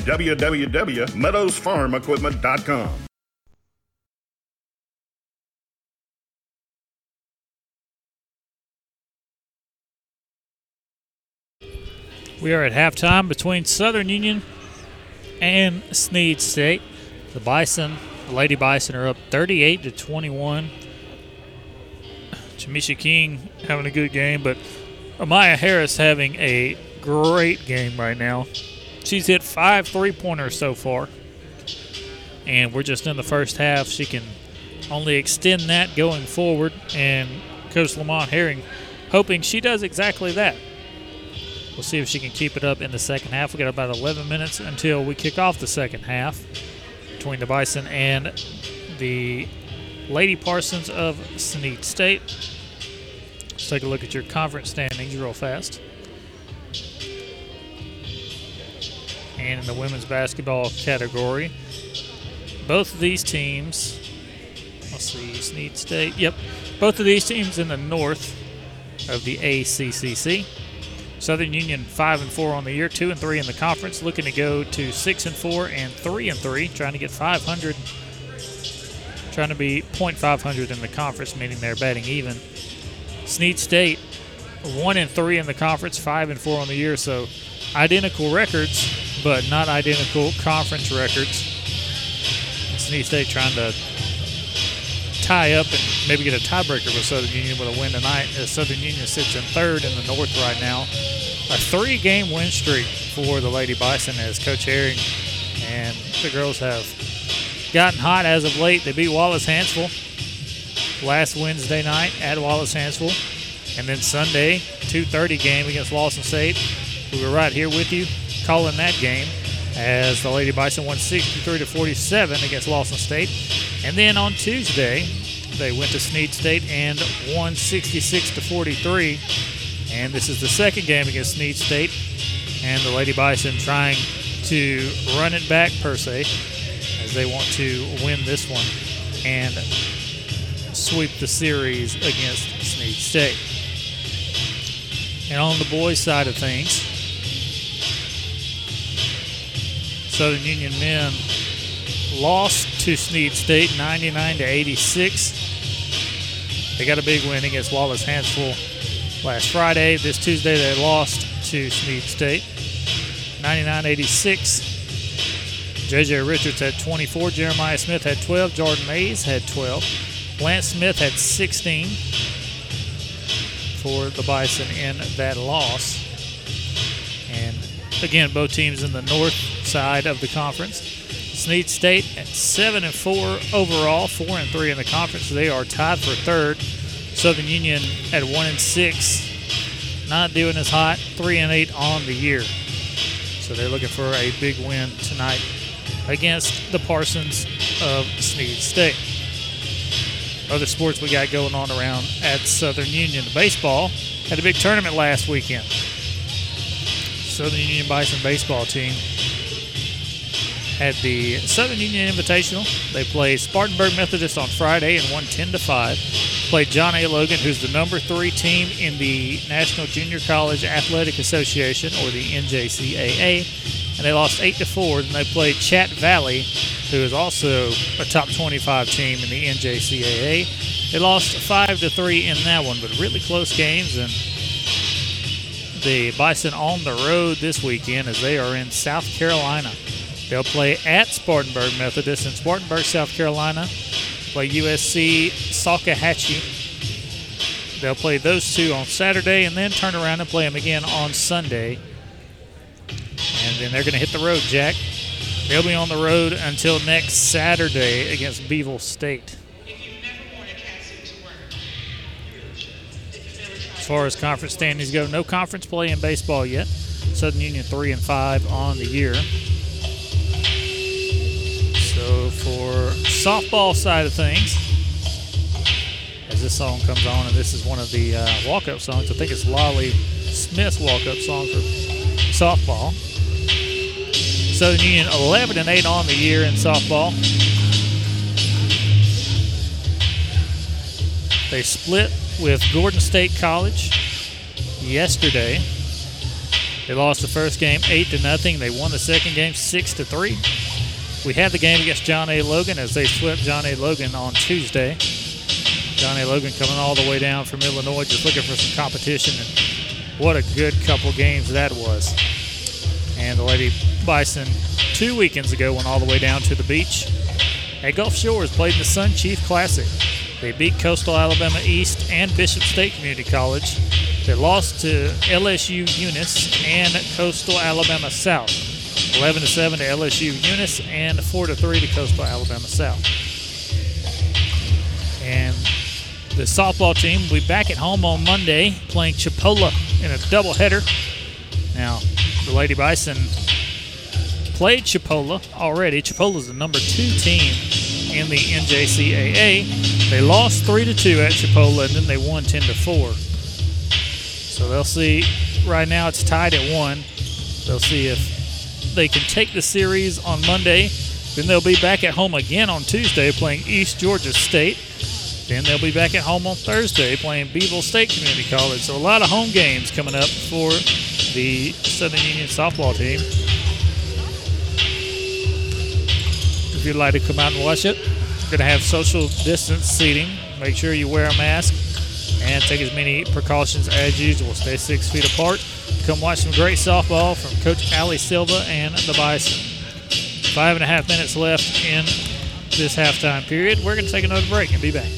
[SPEAKER 6] www.meadowsfarmequipment.com.
[SPEAKER 2] We are at halftime between Southern Union and Snead State. The Bison, the Lady Bison, are up 38 to 21. Jamisha King having a good game, but Amaya Harris having a great game right now. She's hit five three pointers so far. And we're just in the first half. She can only extend that going forward. And Coach Lamont Herring hoping she does exactly that. We'll see if she can keep it up in the second half. We got about 11 minutes until we kick off the second half between the Bison and the Lady Parsons of Snead State. Let's take a look at your conference standings real fast. And in the women's basketball category, both of these teams, let's see, Snead State, yep, both of these teams in the north of the ACCC. Southern Union five and four on the year, two and three in the conference, looking to go to six and four and three and three, trying to get 500, trying to be .500 in the conference, meaning they're batting even. Snead State one and three in the conference, five and four on the year, so identical records, but not identical conference records. Snead State trying to tie up and maybe get a tiebreaker with Southern Union with a win tonight. As Southern Union sits in third in the North right now. A three-game win streak for the Lady Bison as Coach Herring and the girls have gotten hot as of late. They beat Wallace Hanceville last Wednesday night at Wallace Hanceville. And then Sunday, 2.30 game against Lawson State. We were right here with you calling that game as the Lady Bison won 63 to 47 against Lawson State. And then on Tuesday, they went to Snead State and won 66 to 43. And this is the second game against Snead State. And the Lady Bison trying to run it back per se as they want to win this one and sweep the series against Snead State. And on the boys' side of things, Southern Union men lost to Snead State 99 to 86. They got a big win against Wallace Hanceville last Friday. This Tuesday they lost to Snead State 99 86. JJ Richards had 24, Jeremiah Smith had 12, Jordan Mays had 12, Lance Smith had 16 for the Bison in that loss. And again, both teams in the north side of the conference. Snead State at seven and four overall, four and three in the conference. They are tied for third. Southern Union at one and six, not doing as hot, three and eight on the year. So they're looking for a big win tonight against the Parsons of Snead State. Other sports we got going on around at Southern Union. The baseball had a big tournament last weekend. Southern Union Bison baseball team had the Southern Union Invitational. They played Spartanburg Methodist on Friday and won 10 to 5. Played John A. Logan, who's the number three team in the National Junior College Athletic Association, or the NJCAA, and they lost 8 to 4. Then they played Chat Valley, who is also a top 25 team in the NJCAA. They lost 5 to 3 in that one, but really close games and the Bison on the road this weekend as they are in South Carolina. They'll play at Spartanburg Methodist in Spartanburg, South Carolina. Play USC Salkehatchie. They'll play those two on Saturday and then turn around and play them again on Sunday. And then they're going to hit the road, Jack. They'll be on the road until next Saturday against Bevill State. As far as conference standings go, no conference play in baseball yet. Southern Union three and five on the year. For softball side of things, as this song comes on, and this is one of the uh, walk-up songs. I think it's Lolly Smith's walk-up song for softball. Southern Union 11 and 8 on the year in softball. They split with Gordon State College yesterday. They lost the first game 8 to nothing. They won the second game 6 to 3. We had the game against John A. Logan as they swept John A. Logan on Tuesday. John A. Logan coming all the way down from Illinois just looking for some competition. And what a good couple games that was. And the Lady Bison two weekends ago went all the way down to the beach at Gulf Shores, played in the Sun Chief Classic. They beat Coastal Alabama East and Bishop State Community College. They lost to LSU Eunice and Coastal Alabama South. 11 to 7 to LSU Eunice and 4 to 3 to Coastal Alabama South. And the softball team will be back at home on Monday playing Chipola in a doubleheader. Now, the Lady Bison played Chipola already. Chipola's the number two team in the NJCAA. They lost three to two at Chipola, and then they won ten to four. So they'll see. Right now, it's tied at one. They'll see if they can take the series on Monday. Then they'll be back at home again on Tuesday playing East Georgia State. Then they'll be back at home on Thursday playing Bevill State Community College. So a lot of home games coming up for the Southern Union softball team. If you'd like to come out and watch it, we're going to have social distance seating. Make sure you wear a mask and take as many precautions as usual. Stay six feet apart. Come watch some great softball from Coach Ali Silva and the Bison. Five and a half minutes left in this halftime period. We're going to take another break and be back.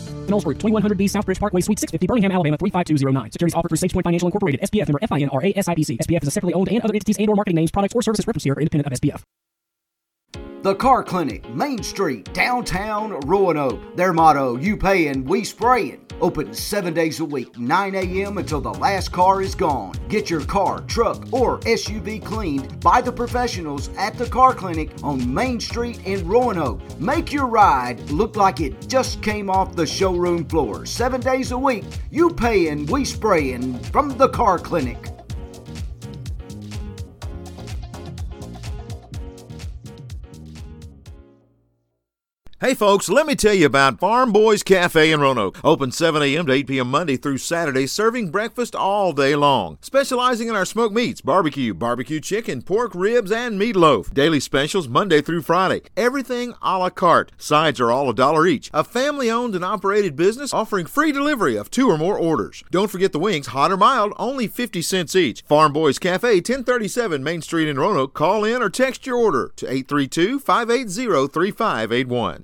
[SPEAKER 3] Knowles Group, 2100B Southbridge Parkway, Suite 650, Birmingham, Alabama 35209. Securities offered through SagePoint Financial Incorporated, SPF member FINRA SIPC. SPF is a separately owned and other entities and/or marketing names, products, or services referenced here are independent of SPF.
[SPEAKER 4] The Car Clinic, Main Street, downtown Roanoke. Their motto, you pay and we spraying. Open seven days a week, 9 a.m. until the last car is gone. Get your car, truck, or SUV cleaned by the professionals at the Car Clinic on Main Street in Roanoke. Make your ride look like it just came off the showroom floor. Seven days a week, you pay and we spraying from the Car Clinic.
[SPEAKER 5] Hey folks, let me tell you about Farm Boys Cafe in Roanoke. Open 7 a.m. to 8 p.m. Monday through Saturday, serving breakfast all day long. Specializing in our smoked meats, barbecue, barbecue chicken, pork ribs, and meatloaf. Daily specials Monday through Friday. Everything a la carte. Sides are all a dollar each. A family owned and operated business offering free delivery of two or more orders. Don't forget the wings, hot or mild, only 50 cents each. Farm Boys Cafe, 1037 Main Street in Roanoke. Call in or text your order to 832 580 3581.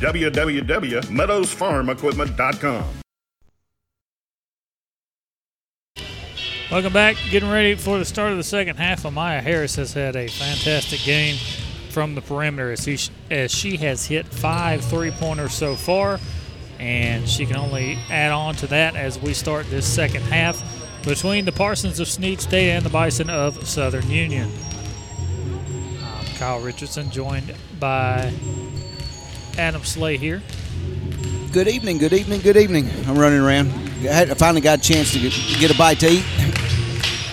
[SPEAKER 6] www.meadowsfarmequipment.com.
[SPEAKER 2] Welcome back. Getting ready for the start of the second half. Amaya Harris has had a fantastic game from the perimeter as, he, as she has hit five three pointers so far, and she can only add on to that as we start this second half between the Parsons of Snead State and the Bison of Southern Union. Um, Kyle Richardson joined by Adam Slay here.
[SPEAKER 9] Good evening, good evening, good evening. I'm running around. I finally got a chance to get, a bite to eat.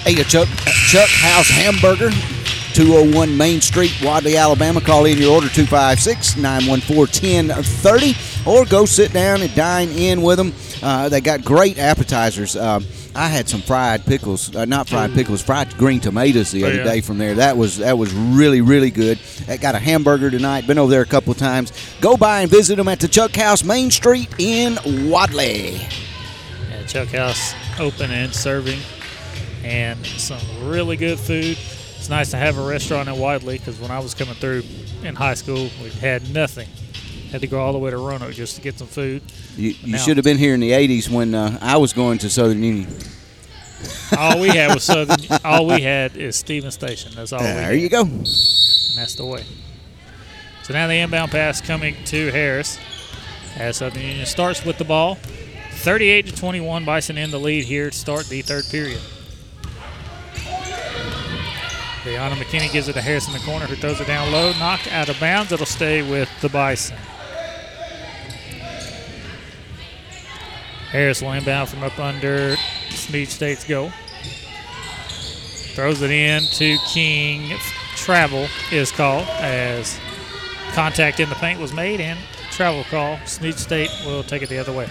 [SPEAKER 9] Ate a Chuck, Chuck House hamburger, 201 Main Street, Wadley, Alabama. Call in your order 256 914 1030 or go sit down and dine in with them. Uh, they got great appetizers. Um, I had some fried pickles, uh, not fried pickles, fried green tomatoes the
[SPEAKER 2] Oh,
[SPEAKER 9] other
[SPEAKER 2] yeah.
[SPEAKER 9] day from there. That was that was really really good. I got a hamburger tonight. Been over there a couple times. Go by and visit them at the Chuck House Main Street in Wadley.
[SPEAKER 2] Yeah, Chuck House open and serving, and some really good food. It's nice to have a restaurant in Wadley because when I was coming through in high school, we had nothing. Had to go all the way to Roanoke just to get some food.
[SPEAKER 9] You, you
[SPEAKER 2] Now-
[SPEAKER 9] should have been here in the '80s when uh, I was going to Southern Union.
[SPEAKER 2] All we had was Southern. all we had is Stevens Station. That's all. we
[SPEAKER 9] There you go.
[SPEAKER 2] And that's the way. So now the inbound pass coming to Harris as Southern Union starts with the ball. 38 to 21, Bison in the lead here to start the third period. Brianna McKinney gives it to Harris in the corner, who throws it down low, knocked out of bounds. It'll stay with the Bison. Harris will inbound from up under Snead State's goal. Throws it in to King. Travel is called as contact in the paint was made and travel call. Snead State will take it the other way.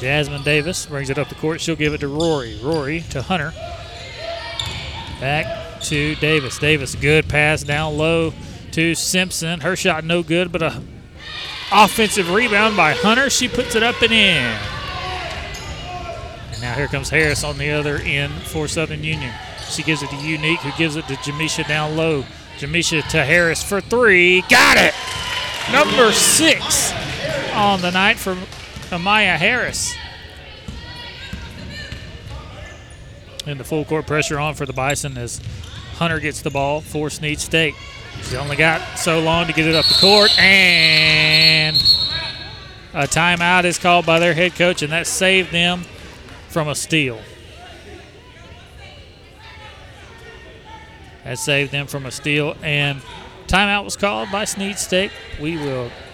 [SPEAKER 2] Jasmine Davis brings it up the court. She'll give it to Rory. Rory to Hunter. Back to Davis. Davis, good pass down low to Simpson. Her shot no good, but a offensive rebound by Hunter. She puts it up and in. And now here comes Harris on the other end for Southern Union. She gives it to Unique, who gives it to Jamisha down low. Jamisha to Harris for three. Got it! Number six on the night for Amaya Harris. And the full court pressure on for the Bison as Hunter gets the ball for Snead State. She's only got so long to get it up the court, and a timeout is called by their head coach, and that saved them from a steal. That saved them from a steal, and timeout was called by Snead State. We will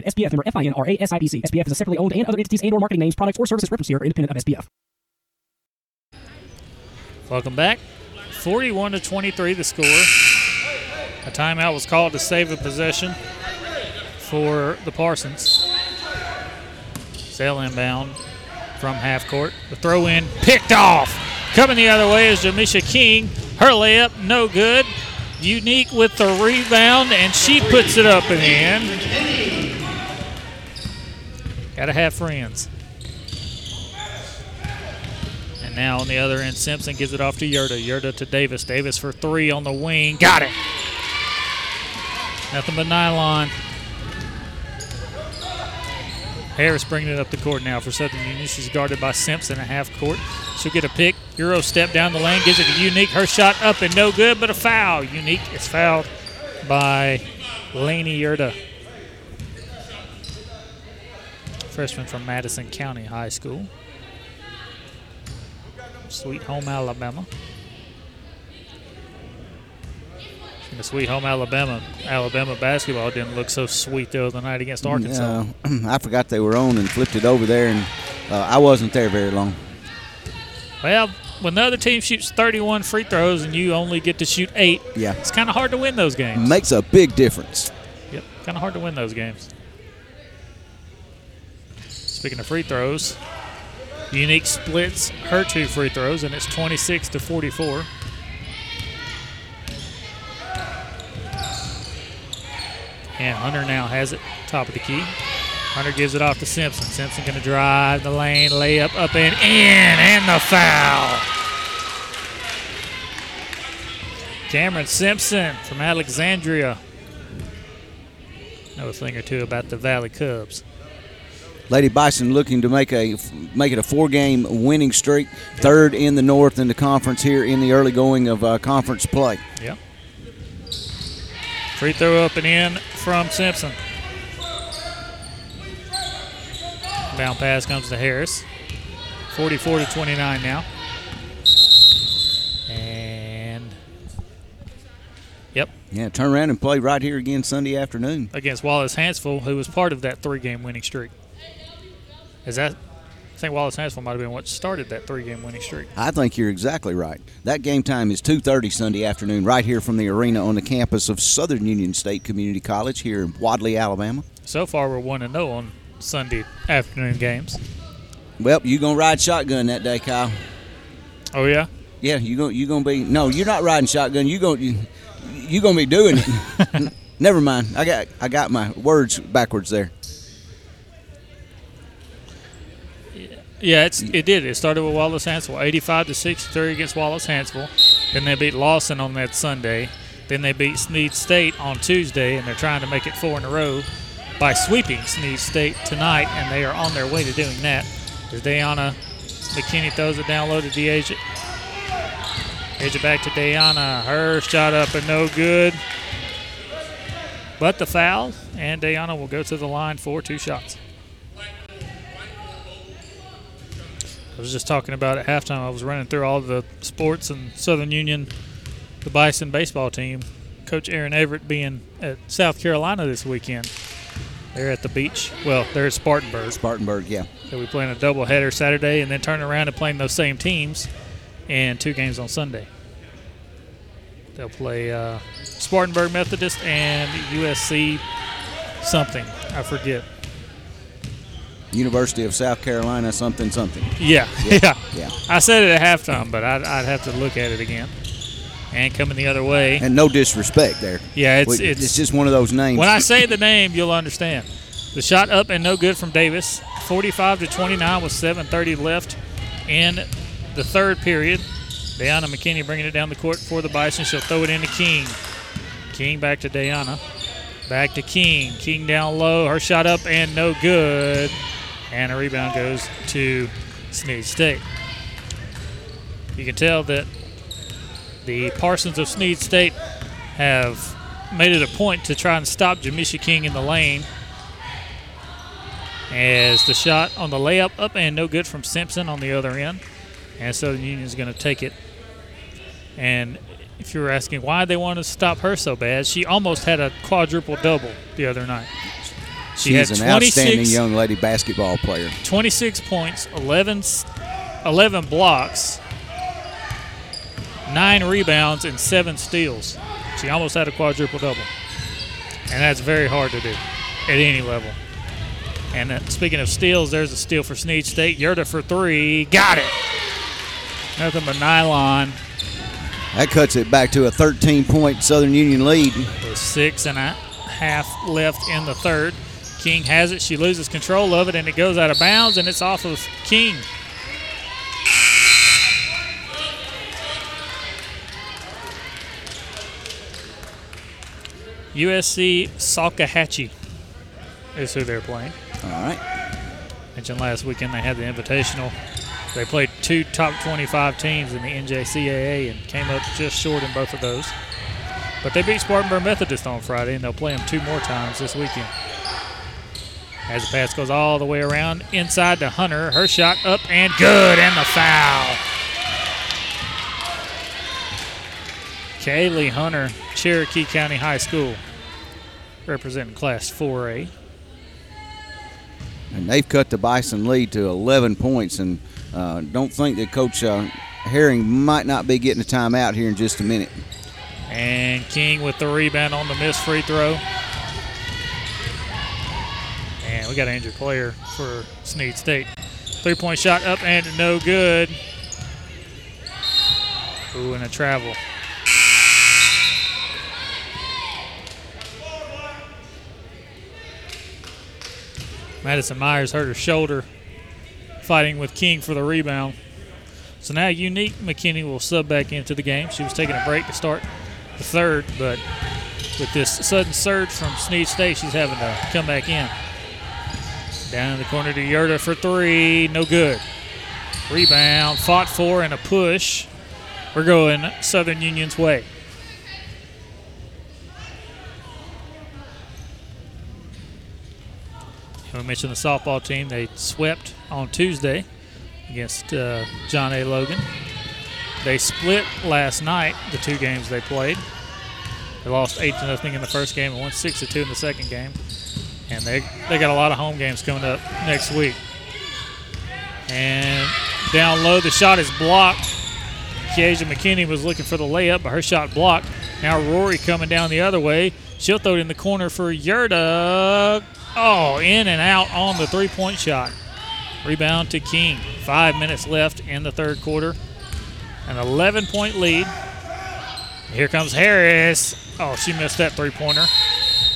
[SPEAKER 3] SPF member FINRA SIPC. SPF is a separately owned and other entities and or marketing names, products, or services referenced here are independent of SPF.
[SPEAKER 2] Welcome back. 41 to 23 the score. A timeout was called to save a possession for the Parsons. Sail inbound from half court. The throw in picked off. Coming the other way is Jamisha King. Her layup no good. Unique with the rebound, and she puts it up and in. Gotta have friends. And now on the other end, Simpson gives it off to Yerda. Yerda to Davis. Davis for three on the wing. Got it. Nothing but nylon. Harris bringing it up the court now for Southern Union. She's guarded by Simpson at half court. She'll get a pick. Euro step down the lane, gives it to Unique. Her shot up and no good, but a foul. Unique is fouled by Laney Yerda. Freshman from Madison County High School. Sweet Home, Alabama. The Sweet Home, Alabama, Alabama basketball didn't look so sweet the other night against Arkansas.
[SPEAKER 9] Uh, I forgot they were on and flipped it over there, and uh, I wasn't there very long.
[SPEAKER 2] Well, when the other team shoots 31 free throws and you only get to shoot eight,
[SPEAKER 9] Yeah.
[SPEAKER 2] it's kind of hard to win those games.
[SPEAKER 9] Makes a big difference.
[SPEAKER 2] Yep, kind of hard to win those games. Speaking of free throws, Unique splits her two free throws, and it's 26 to 44. And Hunter now has it top of the key. Hunter gives it off to Simpson. Simpson going to drive the lane, layup up and in, and the foul. Cameron Simpson from Alexandria. Know a thing or two about the Valley Cubs.
[SPEAKER 9] Lady Bison looking to make a make it a four-game winning streak, third in the North in the conference here in the early going of uh, conference play.
[SPEAKER 2] Yep. Free throw up and in from Simpson. Down pass comes to Harris. 44 to 29 now. And yep,
[SPEAKER 9] Yeah, turn around and play right here again Sunday afternoon.
[SPEAKER 2] against Wallace Hanceville, who was part of that three-game winning streak. Is that? I think Wallace Hanceville might have been what started that three-game winning streak.
[SPEAKER 9] I think you're exactly right. That game time is 2:30 Sunday afternoon, right here from the arena on the campus of Southern Union State Community College here in Wadley, Alabama.
[SPEAKER 2] So far, we're one and zero on Sunday afternoon games.
[SPEAKER 9] Well, you gonna ride shotgun that day, Kyle?
[SPEAKER 2] Oh yeah.
[SPEAKER 9] Yeah, you gonna you gonna be no, you're not riding shotgun. You gonna you, you gonna be doing it. Never mind. I got I got my words backwards there.
[SPEAKER 2] Yeah, it's it did. It started with Wallace Hanceville, 85 to 63 against Wallace Hanceville. Then they beat Lawson on that Sunday. Then they beat Snead State on Tuesday, and they're trying to make it four in a row by sweeping Snead State tonight, and they are on their way to doing that. As Dayana McKinney throws it down low to Deja. Deja back to Dayana. Her shot up and no good. But the foul, and Dayana will go to the line for two shots. I was just talking about at halftime. I was running through all the sports and Southern Union, the Bison baseball team. Coach Aaron Everett being at South Carolina this weekend. They're at the beach. Well, they're at Spartanburg.
[SPEAKER 9] Spartanburg, yeah.
[SPEAKER 2] So we playing a doubleheader Saturday and then turning around and playing those same teams and two games on Sunday. They'll play uh, Spartanburg Methodist and USC something. I forget.
[SPEAKER 9] University of South Carolina, something something.
[SPEAKER 2] Yeah, yeah.
[SPEAKER 9] yeah.
[SPEAKER 2] I said it at halftime, but I'd, I'd have to look at it again. And coming the other way.
[SPEAKER 9] And no disrespect there.
[SPEAKER 2] Yeah, it's
[SPEAKER 9] We-
[SPEAKER 2] it's,
[SPEAKER 9] just one of those names.
[SPEAKER 2] When I say the name, you'll understand. The shot up and no good from Davis. 45 to 29 with 7:30 left in the third period. Dayana McKinney bringing it down the court for the Bison. She'll throw it into King. King back to Dayana. Back to King. King down low. Her shot up and no good. And a rebound goes to Snead State. You can tell that the Parsons of Snead State have made it a point to try and stop Jamisha King in the lane. As the shot on the layup up and no good from Simpson on the other end. And Southern Union is going to take it. And if you were asking why they wanted to stop her so bad, she almost had a quadruple double the other night. She
[SPEAKER 9] She's
[SPEAKER 2] had
[SPEAKER 9] an outstanding young lady basketball player.
[SPEAKER 2] 26 points, 11, s- 11 blocks, 9 rebounds, and 7 steals. She almost had a quadruple double. And that's very hard to do at any level. And uh, speaking of steals, there's a steal for Snead State. Yerta for three. Got it. Nothing but nylon
[SPEAKER 9] That cuts it back to a 13 point Southern Union lead.
[SPEAKER 2] with six and a half left in the third. King has it. She loses control of it, and it goes out of bounds, and it's off of King. USC Salkehatchie is who they're playing.
[SPEAKER 9] All right.
[SPEAKER 2] Mentioned last weekend they had the Invitational. They played two top 25 teams in the NJCAA and came up just short in both of those. But they beat Spartanburg Methodist on Friday, and they'll play them two more times this weekend. As the pass goes all the way around inside to Hunter, her shot up and good, and the foul. Kaylee Hunter, Cherokee County High School, representing Class 4A.
[SPEAKER 9] And they've cut the Bison lead to 11 points. And uh, don't think that Coach uh, Herring might not be getting a timeout here in just a minute.
[SPEAKER 2] And King with the rebound on the missed free throw. And we got an injured player for Snead State. Three point shot up and no good. Ooh, and a travel. Madison Myers hurt her shoulder fighting with King for the rebound. So now Unique McKinney will sub back into the game. She was taking a break to start the third, but with this sudden surge from Snead State, she's having to come back in. Down in the corner to Yerta for three, no good. Rebound, fought for, and a push. We're going Southern Union's way. We mentioned the softball team. They swept on Tuesday against uh, John A. Logan. They split last night, the two games they played. They lost 8 to nothing in the first game and won 6 to 2 in the second game. And they, they got a lot of home games coming up next week. And down low, the shot is blocked. Kiesha McKinney was looking for the layup, but her shot blocked. Now Rory coming down the other way. She'll throw it in the corner for Yerta. Oh, in and out on the three point shot. Rebound to King. Five minutes left in the third quarter. An 11 point lead. Here comes Harris. Oh, she missed that three pointer.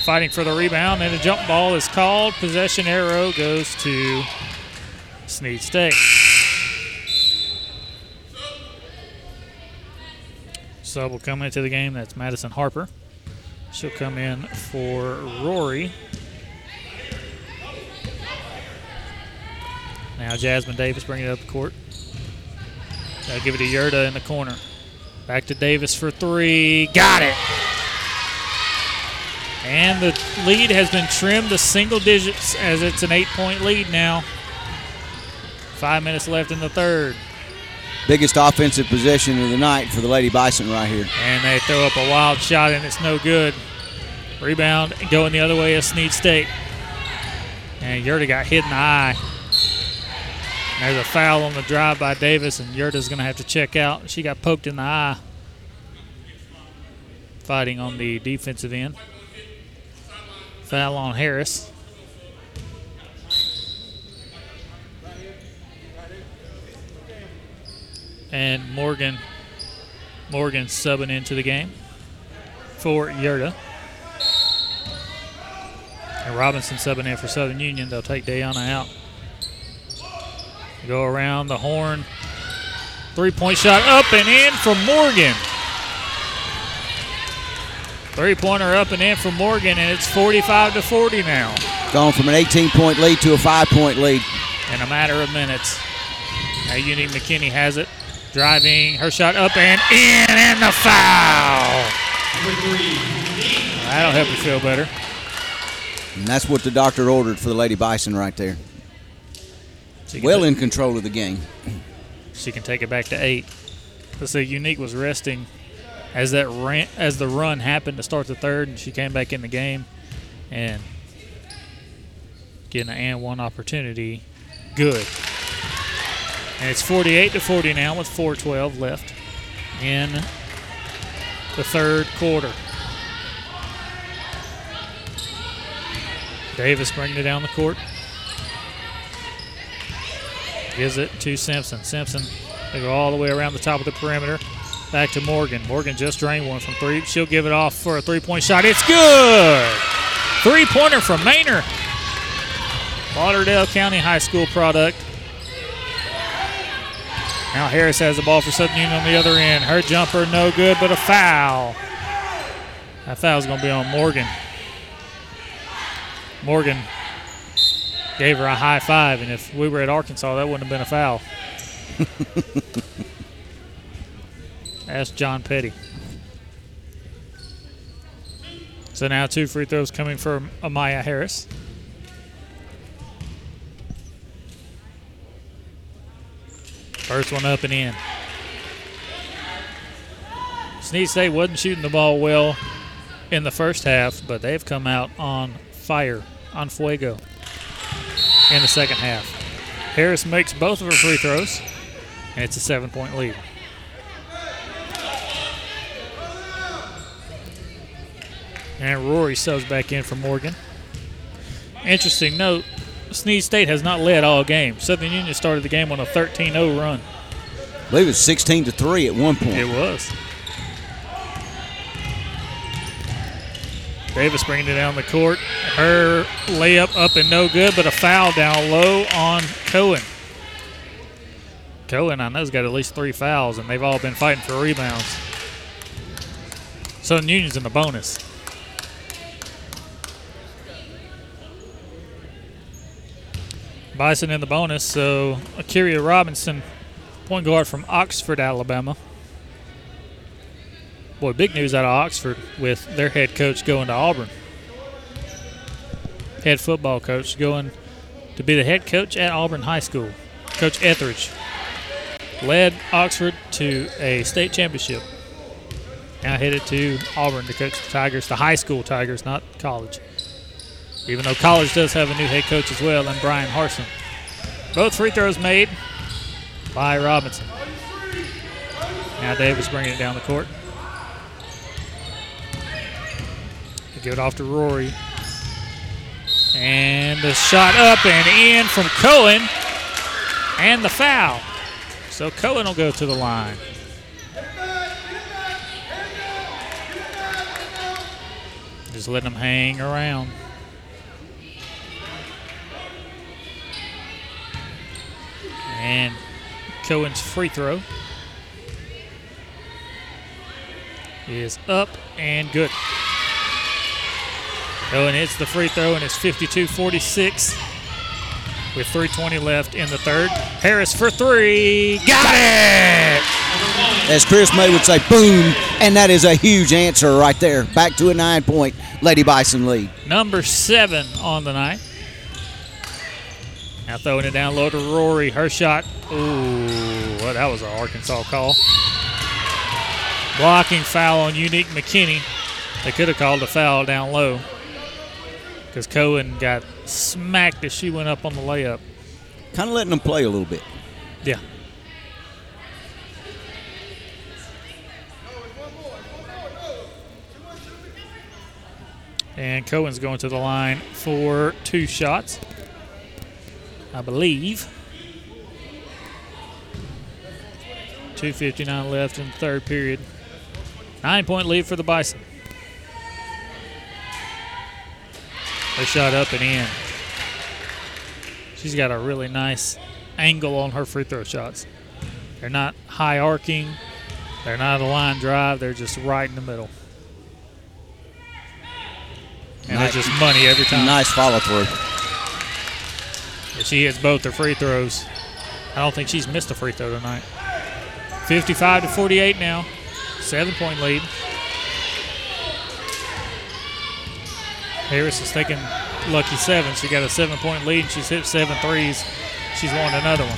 [SPEAKER 2] Fighting for the rebound, and a jump ball is called. Possession arrow goes to Snead State. Sub will come into the game. That's Madison Harper. She'll come in for Rory. Now Jasmine Davis bringing it up the court. Give it to Yerta in the corner. Back to Davis for three. Got it. And the lead has been trimmed to single digits as it's an eight point lead now. Five minutes left in the third.
[SPEAKER 9] Biggest offensive possession of the night for the Lady Bison right here.
[SPEAKER 2] And they throw up a wild shot and it's no good. Rebound going the other way is Snead State. And Yerta got hit in the eye. There's a foul on the drive by Davis, and Yerta's going to have to check out. She got poked in the eye. Fighting on the defensive end. Foul on Harris. And Morgan Morgan subbing into the game for Yerta. And Robinson subbing in for Southern Union. They'll take Dayana out. Go around the horn. Three point shot up and in from Morgan. Three pointer up and in for Morgan, and it's 45 to 40 now.
[SPEAKER 9] Gone from an 18 point lead to a five point lead.
[SPEAKER 2] In a matter of minutes. Now Unique McKinney has it. Driving her shot up and in, and the foul. That'll help you feel better.
[SPEAKER 9] And that's what the doctor ordered for the Lady Bison right there. Well in control of the game.
[SPEAKER 2] She can take it back to eight. Let's say Unique was resting as that ran, as the run happened to start the third, and she came back in the game and getting an and one opportunity. Good. And it's 48 to 40 now with 4:12 left in the third quarter. Davis bringing it down the court. Gives it to Simpson. Simpson, they go all the way around the top of the perimeter. Back to Morgan. Morgan just drained one from three. She'll give it off for a three point shot. It's good! Three pointer from Maynard. Lauderdale County High School product. Now Harris has the ball for Southern Union on the other end. Her jumper, no good, but a foul. That foul's going to be on Morgan. Morgan gave her a high five, and if we were at Arkansas, that wouldn't have been a foul. That's John Petty. So now two free throws coming from Amaya Harris. First one up and in. Snead State wasn't shooting the ball well in the first half, but they've come out on fire, on fuego in the second half. Harris makes both of her free throws, and it's a seven point lead. And Rory subs back in for Morgan. Interesting note Snead State has not led all game. Southern Union started the game on a 13 0 run.
[SPEAKER 9] I believe it was 16 to 3 at one point.
[SPEAKER 2] It was. Davis bringing it down the court. Her layup up and no good, but a foul down low on Cohen. Cohen, I know, has got at least three fouls, and they've all been fighting for rebounds. Southern Union's in the bonus. Bison in the bonus, so Akira Robinson, point guard from Oxford, Alabama. Boy, big news out of Oxford with their head coach going to Auburn. Head football coach going to be the head coach at Auburn High School. Coach Etheredge led Oxford to a state championship. Now headed to Auburn to coach the Tigers, the high school Tigers, not college. Even though college does have a new head coach as well, and Bryan Harsin. Both free throws made by Robinson. Now Davis bringing it down the court. They give it off to Rory. And the shot up and in from Cohen. And the foul. So Cohen will go to the line. Just letting them hang around. And Cohen's free throw is up and good. Cohen hits the free throw and it's 52 46 with 3.20 left in the third. Harris for three. Got it!
[SPEAKER 9] As Chris May would say, boom. And that is a huge answer right there. Back to a nine point Lady Bison lead.
[SPEAKER 2] Number seven on the night. Now throwing it down low to Rory. Her shot. Ooh, well, that was an Arkansas call. Blocking foul on Unique McKinney. They could have called a foul down low because Cohen got smacked as she went up on the layup.
[SPEAKER 9] Kind of letting them play a little bit.
[SPEAKER 2] Yeah. And Cohen's going to the line for two shots, I believe. 2.59 left in the third period. Nine point lead for the Bison. They shot up and in. She's got a really nice angle on her free throw shots. They're not high arcing, they're not a line drive, they're just right in the middle. And
[SPEAKER 9] Nice.
[SPEAKER 2] it's just money every time.
[SPEAKER 9] Nice follow through.
[SPEAKER 2] She hits both her free throws. I don't think she's missed a free throw tonight. 55 to 48 now. Seven point lead. Harris is taking lucky seven. She got a seven point lead. And she's hit seven threes. She's won another one.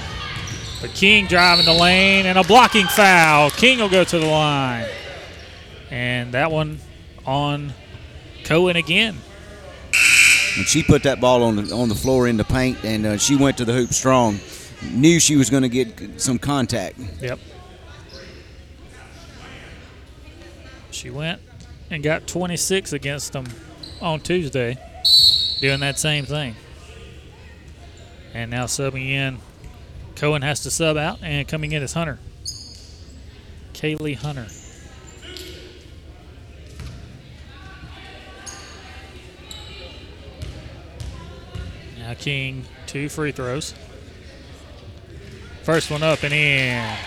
[SPEAKER 2] But King driving the lane and a blocking foul. King will go to the line. And that one on Cohen again.
[SPEAKER 9] And she put that ball on the on the floor in the paint, and uh, she went to the hoop strong. Knew she was going to get some contact.
[SPEAKER 2] Yep. She went and got 26 against them on Tuesday, doing that same thing. And now subbing in, Cohen has to sub out, and coming in is Hunter. Kaylee Hunter. Now King, two free throws. First one up and in.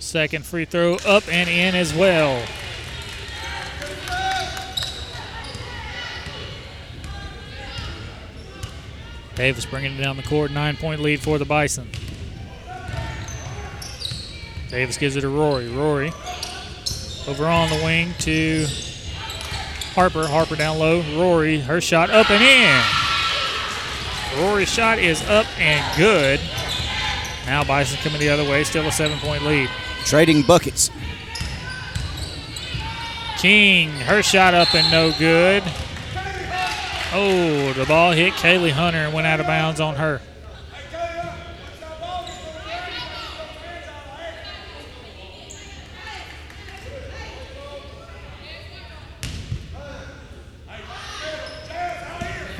[SPEAKER 2] Second free throw up and in as well. Davis bringing it down the court, nine point lead for the Bison. Davis gives it to Rory. Rory over on the wing to Harper. Harper down low. Rory, her shot up and in. Rory's shot is up and good. Now Bison coming the other way, still a seven point lead.
[SPEAKER 9] Trading buckets.
[SPEAKER 2] King, her shot up and no good. Oh, the ball hit Kaylee Hunter and went out of bounds on her.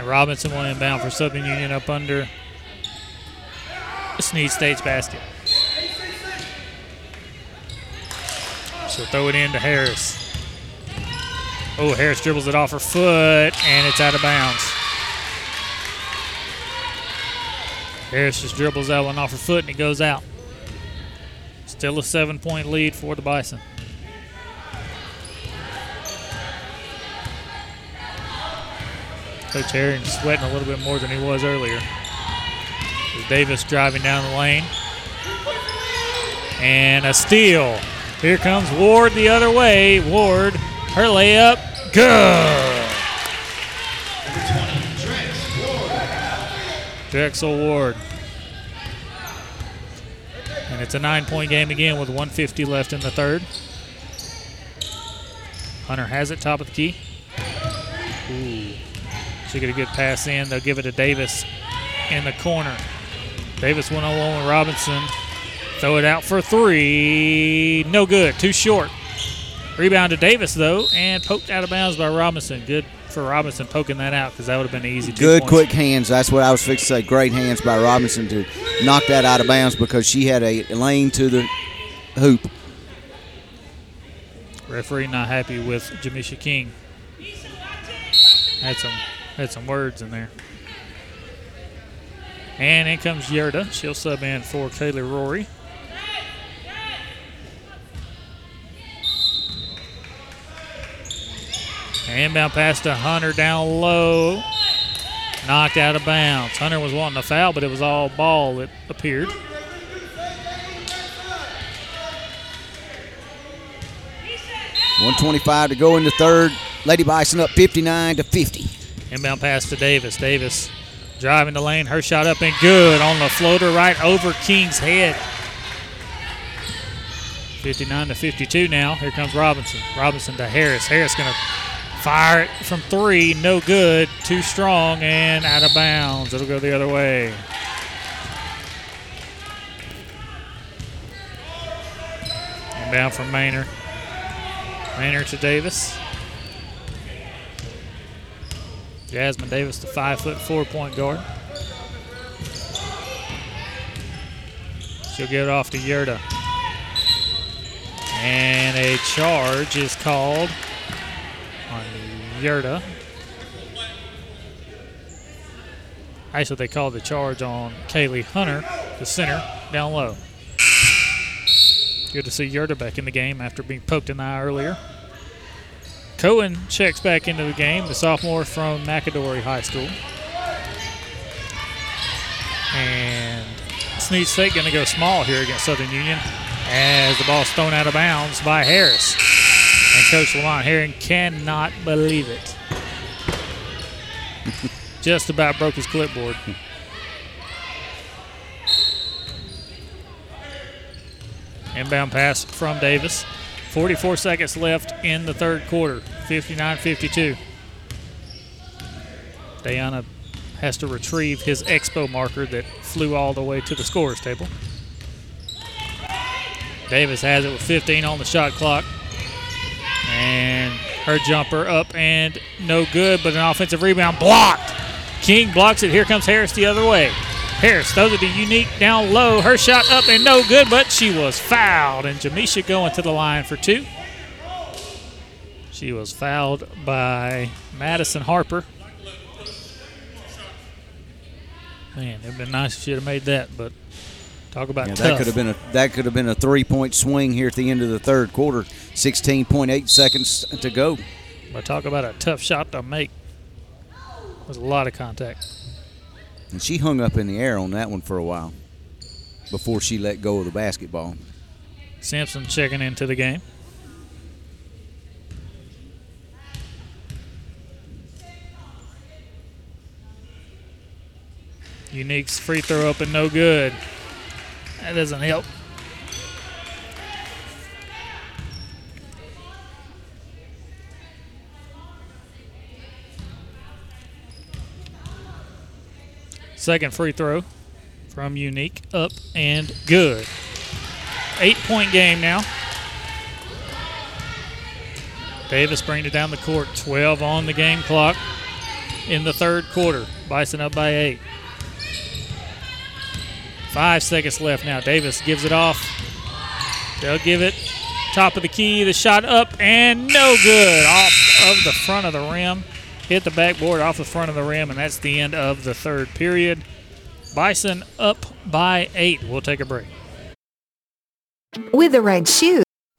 [SPEAKER 2] And Robinson will inbound for Southern Union up under Snead State's basket. She'll throw it in to Harris. Oh, Harris dribbles it off her foot, and it's out of bounds. Harris just dribbles that one off her foot and it goes out. Still a seven point lead for the Bison. Coach Herring sweating a little bit more than he was earlier. Davis driving down the lane. And a steal. Here comes Ward the other way. Ward, her layup, good. Drexel Ward. And it's a nine point game again with 150 left in the third. Hunter has it, top of the key. Ooh. She get a good pass in. They'll give it to Davis in the corner. Davis one on one with Robinson. Throw it out for three. No good. Too short. Rebound to Davis, though, and poked out of bounds by Robinson. Good for Robinson poking that out because that would have been an easy
[SPEAKER 9] Good,
[SPEAKER 2] points.
[SPEAKER 9] quick hands. That's what I was fixing to say. Great hands by Robinson to knock that out of bounds because she had a lane to the hoop.
[SPEAKER 2] Referee not happy with Jamisha King. Had some had some words in there. And in comes Yerda. She'll sub in for Kaylee Rory. Inbound pass to Hunter down low. Knocked out of bounds. Hunter was wanting a foul, but it was all ball, it appeared.
[SPEAKER 9] One twenty-five to go in the third. Lady Bison up fifty-nine to fifty.
[SPEAKER 2] Inbound pass to Davis. Davis driving the lane. Her shot up and good on the floater right over King's head. 59 to 52 now. Here comes Robinson. Robinson to Harris. Harris going to fire it from three. No good. Too strong and out of bounds. It'll go the other way. Inbound from Maynard. Maynard to Davis. Jasmine Davis, the five foot four point guard. She'll get it off to Yerda. And a charge is called on Yerda. Actually, they called the charge on Kaylee Hunter, the center, down low. Good to see Yerda back in the game after being poked in the eye earlier. Cohen checks back into the game, the sophomore from McAdory High School. And Snead State going to go small here against Southern Union as the ball's thrown out of bounds by Harris. And Coach Lamont Herring cannot believe it. Just about broke his clipboard. Inbound pass from Davis. 44 seconds left in the third quarter. 59 52. Diana has to retrieve his expo marker that flew all the way to the scorer's table. Davis has it with 15 on the shot clock. And her jumper up and no good, but an offensive rebound blocked. King blocks it. Here comes Harris the other way. Harris throws it to Unique down low. Her shot up and no good, but she was fouled. And Jamisha going to the line for two. She was fouled by Madison Harper. Man, it'd been nice if she'd have made that, but talk about
[SPEAKER 9] Yeah,
[SPEAKER 2] tough.
[SPEAKER 9] that could have been a that could have been a three point swing here at the end of the third quarter. Sixteen point eight seconds to go.
[SPEAKER 2] But talk about a tough shot to make. There's a lot of contact.
[SPEAKER 9] And she hung up in the air on that one for a while before she let go of the basketball.
[SPEAKER 2] Simpson checking into the game. Unique's free throw up and no good. That doesn't help. Second free throw from Unique up and good. Eight point game now. Davis bringing it down the court. 12 on the game clock in the third quarter. Bison up by eight. Five seconds left now. Davis gives it off. They'll give it top of the key. The shot up and no good. Off of the front of the rim. Hit the backboard off the front of the rim, and that's the end of the third period. Bison up by eight. We'll take a break.
[SPEAKER 8] With the right shoes,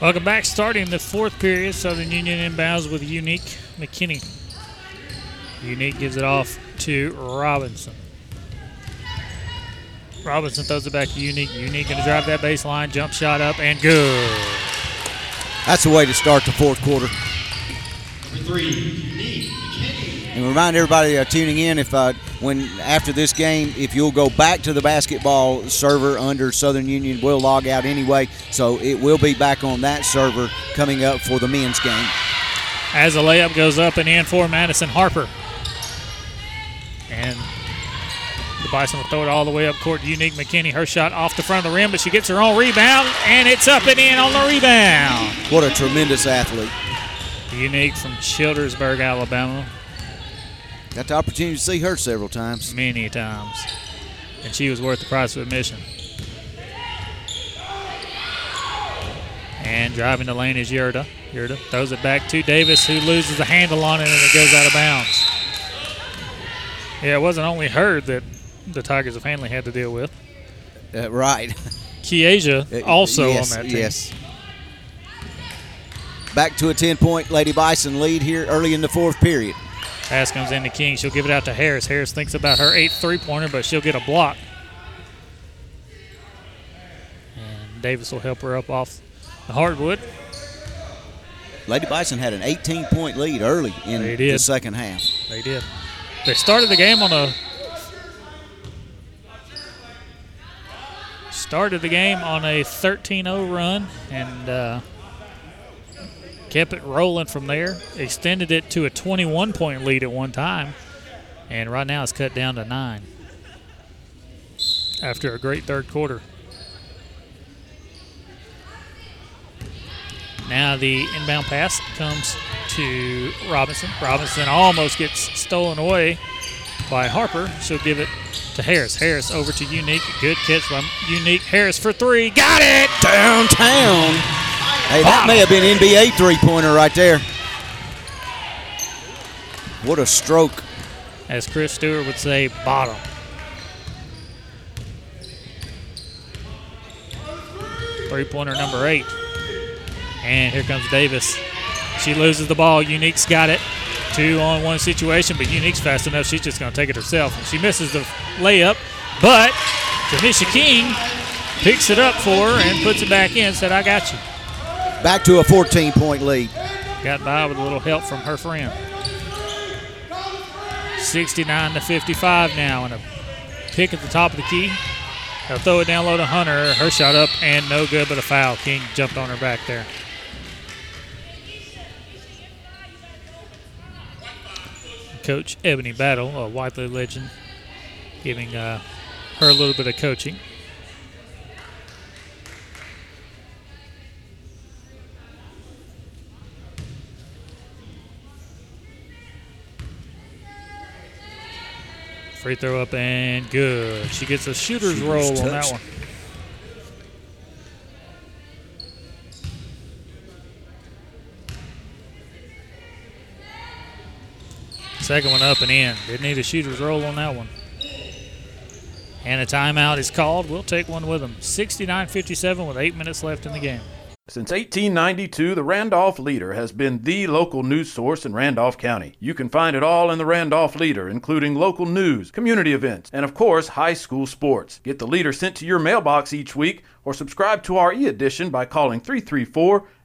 [SPEAKER 2] Welcome back. Starting the fourth period, Southern Union inbounds with Unique McKinney. Unique gives it off to Robinson. Robinson throws it back to Unique. Unique going to drive that baseline, jump shot up, and good.
[SPEAKER 9] That's the way to start the fourth quarter.
[SPEAKER 7] Number three, Unique McKinney.
[SPEAKER 9] And remind everybody uh, tuning in if uh, when after this game, if you'll go back to the basketball server under Southern Union, we'll log out anyway. So it will be back on that server coming up for the men's game.
[SPEAKER 2] As the layup goes up and in for Madison Harper. And the Bison will throw it all the way up court Unique McKinney. Her shot off the front of the rim, but she gets her own rebound, and it's up and in on the rebound.
[SPEAKER 9] What a tremendous athlete.
[SPEAKER 2] Unique from Childersburg, Alabama.
[SPEAKER 9] Got the opportunity to see her several times.
[SPEAKER 2] Many times. And she was worth the price of admission. And driving the lane is Yurda. Yurda throws it back to Davis, who loses the handle on it and it goes out of bounds. Yeah, it wasn't only her that the Tigers of Handley had to deal with.
[SPEAKER 9] Uh, right.
[SPEAKER 2] Kiesia also
[SPEAKER 9] yes,
[SPEAKER 2] on that team.
[SPEAKER 9] Yes. Back to a 10 point Lady Bison lead here early in the fourth period.
[SPEAKER 2] Pass comes in to King. She'll give it out to Harris. Harris thinks about her eighth three pointer, but she'll get a block. And Davis will help her up off the hardwood.
[SPEAKER 9] Lady Bison had an 18 point lead early in the second half.
[SPEAKER 2] They did. They started the game on a started the game on a 13-0 run and uh, kept it rolling from there. Extended it to a 21-point lead at one time, and right now it's cut down to nine after a great third quarter. Now the inbound pass comes to Robinson. Robinson almost gets stolen away by Harper. She'll give it to Harris. Harris over to Unique. Good catch from Unique. Harris for three. Got it!
[SPEAKER 9] Downtown. Hey, that may have been NBA three pointer right there. What a stroke.
[SPEAKER 2] As Chris Stewart would say, bottom. Three pointer number eight. And here comes Davis. She loses the ball. Unique's got it. Two on one situation, but Unique's fast enough. She's just going to take it herself. And she misses the layup, but Jamisha King picks it up for her and puts it back in. Said, I got you.
[SPEAKER 9] Back to a 14 point lead.
[SPEAKER 2] Got by with a little help from her friend. 69 to 55 now, and a pick at the top of the key. They'll throw it down low to Hunter. Her shot up and no good, but a foul. King jumped on her back there. Coach Ebony Battle, a Wadley legend, giving uh, her a little bit of coaching. Free throw up and good. She gets a shooter's
[SPEAKER 9] Shooter's
[SPEAKER 2] roll on that one. Second one up and in. Didn't need a shooter's roll on that one. And a timeout is called. We'll take one with them. 69 57 with eight minutes left in the game.
[SPEAKER 10] Since 1892, the Randolph Leader has been the local news source in Randolph County. You can find it all in the Randolph Leader, including local news, community events, and of course, high school sports. Get the Leader sent to your mailbox each week or subscribe to our e edition by calling 334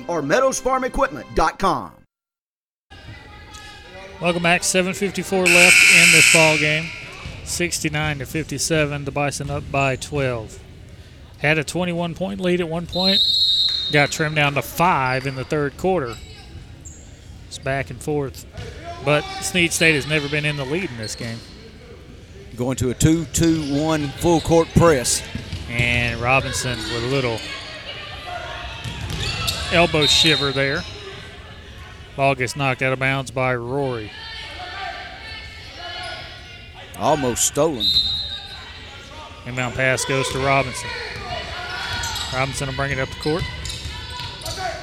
[SPEAKER 4] Wedowee or meadowsfarmequipment.com.
[SPEAKER 2] Welcome back. 7:54 left in this ball game. 69 to 57. The Bison up by 12. Had a 21 point lead at one point. Got trimmed down to five in the third quarter. It's back and forth. But Snead State has never been in the lead in this game.
[SPEAKER 9] Going to a 2 2 1 full court press.
[SPEAKER 2] And Robinson with a little elbow shiver there. Ball gets knocked out of bounds by Rory.
[SPEAKER 9] Almost stolen.
[SPEAKER 2] Inbound pass goes to Robinson. Robinson will bring it up the court.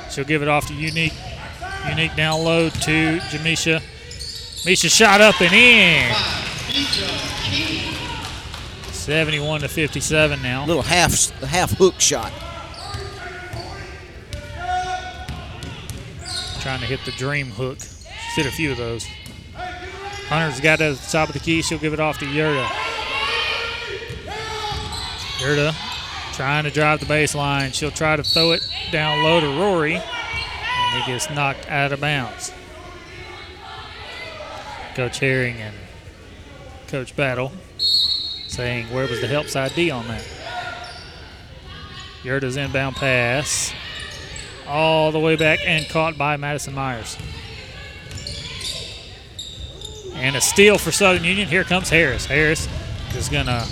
[SPEAKER 2] She'll give it off to Unique. Unique down low to Jamisha. Misha shot up and in. 71 to 57 now.
[SPEAKER 9] Little half half hook shot.
[SPEAKER 2] Trying to hit the dream hook. She's hit a few of those. Hunter's got it at the top of the key. She'll give it off to Yurda. Yurda trying to drive the baseline. She'll try to throw it down low to Rory. And he gets knocked out of bounds. Coach Herring and Coach Battle saying, where was the help side D on that? Yurda's inbound pass all the way back and caught by Madison Myers. And a steal for Southern Union. Here comes Harris. Harris is going to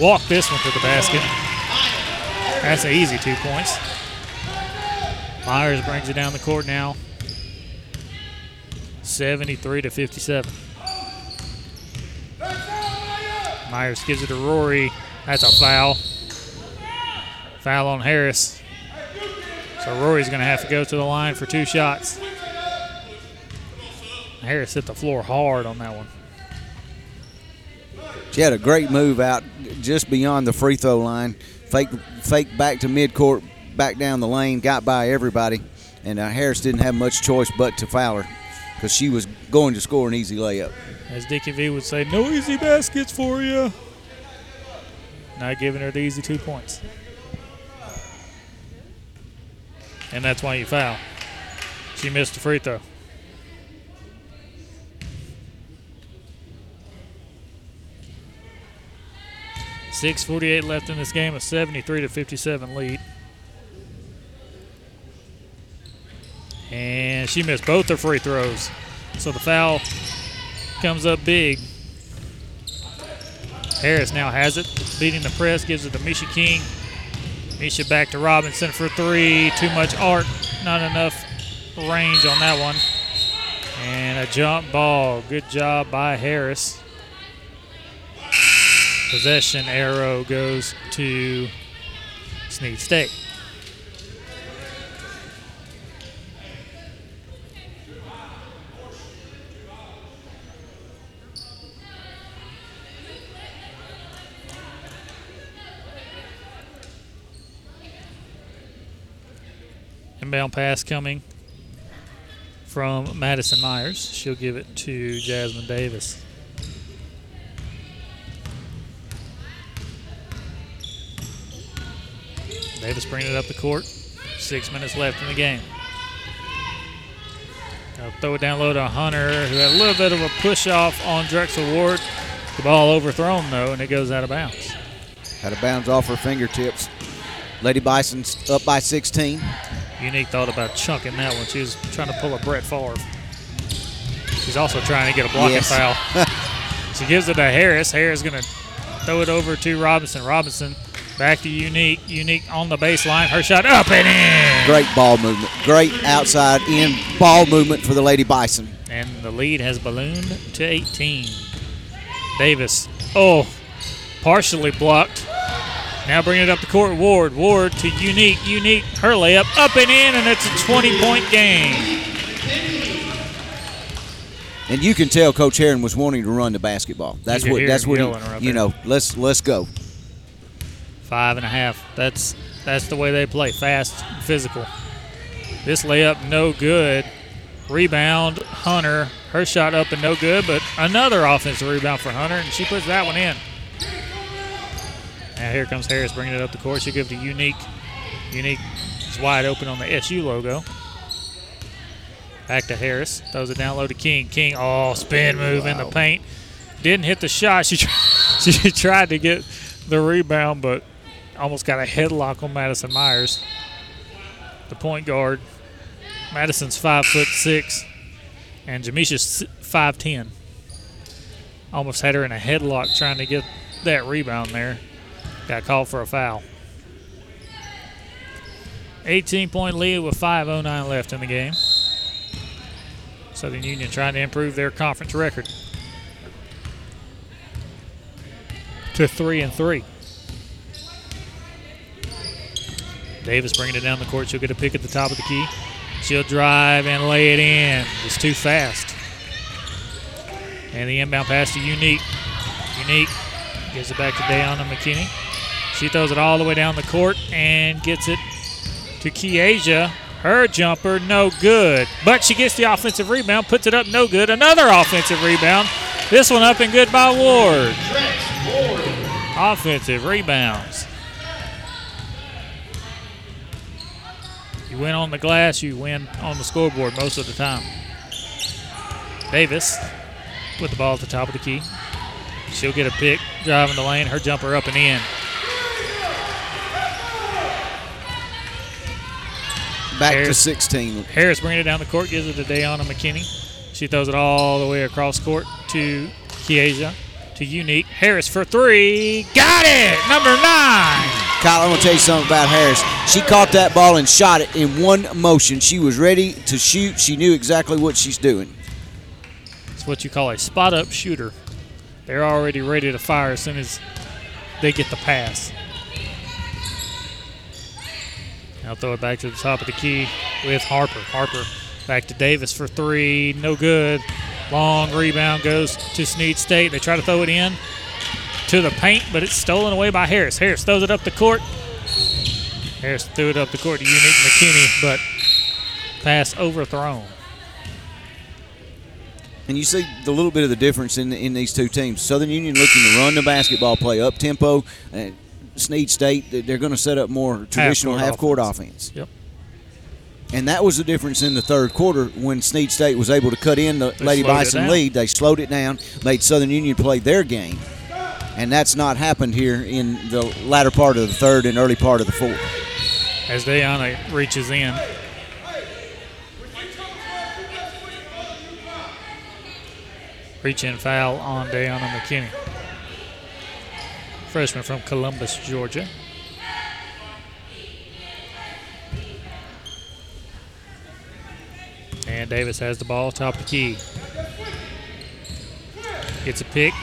[SPEAKER 2] walk this one to the basket. That's an easy two points. Myers brings it down the court now. 73 to 57. Myers gives it to Rory. That's a foul. Foul on Harris. So Rory's going to have to go to the line for two shots. Harris hit the floor hard on that one.
[SPEAKER 9] She had a great move out just beyond the free throw line. Fake, fake back to midcourt, back down the lane, got by everybody, and uh, Harris didn't have much choice but to foul her because she was going to score an easy layup.
[SPEAKER 2] As Dickie V would say, no easy baskets for you. Not giving her the easy two points. And that's why you foul. She missed the free throw. Six forty-eight left in this game, a seventy-three to fifty-seven lead. And she missed both her free throws. So the foul comes up big. Harris now has it, beating the press, gives it to Misha King. Misha back to Robinson for three. Too much art, not enough range on that one. And a jump ball. Good job by Harris. Possession arrow goes to Snead State. Inbound pass coming from Madison Myers. She'll give it to Jasmine Davis. Davis bringing it up the court. Six minutes left in the game. Throw it down low to Hunter, who had a little bit of a push off on Drexel Ward. The ball overthrown, though, and it goes out of bounds.
[SPEAKER 9] Out of bounds off her fingertips. Lady Bison's up by 16.
[SPEAKER 2] Unique thought about chunking that one. She was trying to pull a Brett Favre. She's also trying to get a blocking
[SPEAKER 9] Yes.
[SPEAKER 2] foul. she gives it to Harris. Harris going to throw it over to Robinson. Robinson back to Unique. Unique on the baseline. Her shot up and in.
[SPEAKER 9] Great ball movement. Great outside in ball movement for the Lady Bison.
[SPEAKER 2] And the lead has ballooned to 18. Davis, oh, partially blocked. Now bringing it up the court. Ward, Ward to Unique. Unique, her layup up and in, and it's a 20 point game.
[SPEAKER 9] And you can tell Coach Heron was wanting to run the basketball. That's what. That's what.
[SPEAKER 2] yelling her up
[SPEAKER 9] He, you know. Let's let's go.
[SPEAKER 2] Five and a half. That's that's the way they play. Fast, physical. This layup no good. Rebound, Hunter. Her shot up and no good, but another offensive rebound for Hunter, and she puts that one in. Now here comes Harris bringing it up the court. She gives to Unique. Unique is wide open on the SU logo. Back to Harris. Throws it down low to King. King, oh, spin move in the paint. Didn't hit the shot. She, she tried to get the rebound, but almost got a headlock on Madison Myers. The point guard. Madison's five foot six, and Jamisha's five ten. Almost had her in a headlock trying to get that rebound there. Got called for a foul. 18 point lead with 5.09 left in the game. Southern Union trying to improve their conference record to 3 and 3. Davis bringing it down the court. She'll get a pick at the top of the key. She'll drive and lay it in. It's too fast. And the inbound pass to Unique. Unique gives it back to Dayana McKinney. She throws it all the way down the court and gets it to Kiesha. Her jumper, no good. But she gets the offensive rebound, puts it up, no good. Another offensive rebound. This one up and good by Ward. Offensive rebounds. You win on the glass, you win on the scoreboard most of the time. Davis with the ball at the top of the key. She'll get a pick, driving the lane, her jumper up and in.
[SPEAKER 9] Back to 16.
[SPEAKER 2] Harris bringing it down the court, gives it to Dayana McKinney. She throws it all the way across court to Kiesha, to Unique. Harris for three. Got it! Number nine.
[SPEAKER 9] Kyle, I'm gonna tell you something about Harris. She caught that ball and shot it in one motion. She was ready to shoot. She knew exactly what she's doing.
[SPEAKER 2] It's what you call a spot up shooter. They're already ready to fire as soon as they get the pass. Now throw it back to the top of the key with Harper. Harper back to Davis for three. No good. Long rebound goes to Snead State. They try to throw it in to the paint, but it's stolen away by Harris. Harris throws it up the court. Harris threw it up the court to Unique McKinney, but pass overthrown.
[SPEAKER 9] And you see the little bit of the difference in in these two teams. Southern Union looking to run the basketball play up tempo. And Snead State, they're going to set up more traditional half court offense.
[SPEAKER 2] Yep.
[SPEAKER 9] And that was the difference in the third quarter when Snead State was able to cut in the
[SPEAKER 2] They
[SPEAKER 9] Lady Bison lead. They slowed it down, made Southern Union play their game. And that's not happened here in the latter part of the third and early part of the fourth.
[SPEAKER 2] as Dayana reaches in. Reach in foul on Dayana McKinney. Freshman from Columbus, Georgia. And Davis has the ball, top of the key. Gets a pick.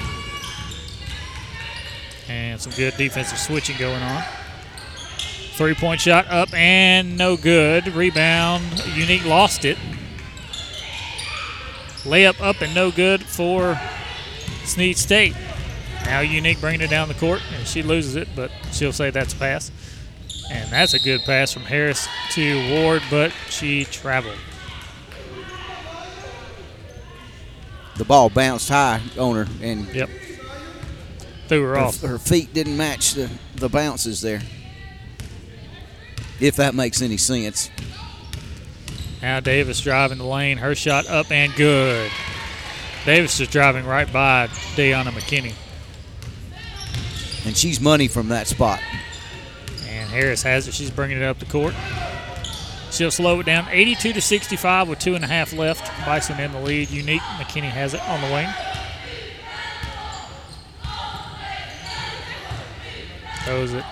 [SPEAKER 2] And some good defensive switching going on. Three point shot up and no good. Rebound. Unique lost it. Layup up and no good for Snead State. Now Unique bringing it down the court and she loses it, but she'll say that's a pass. And that's a good pass from Harris to Ward, but she traveled.
[SPEAKER 9] The ball bounced high on her, and
[SPEAKER 2] Yep. Threw her
[SPEAKER 9] her,
[SPEAKER 2] off.
[SPEAKER 9] her feet didn't match the, the bounces there. If that makes any sense.
[SPEAKER 2] Now Davis driving the lane. Her shot up and good. Davis is driving right by Dayana McKinney.
[SPEAKER 9] And she's money from that spot.
[SPEAKER 2] And Harris has it. She's bringing it up the court. She'll slow it down 82 to 65 with two and a half left. Bison in the lead. Unique McKinney has it on the wing. Throws it.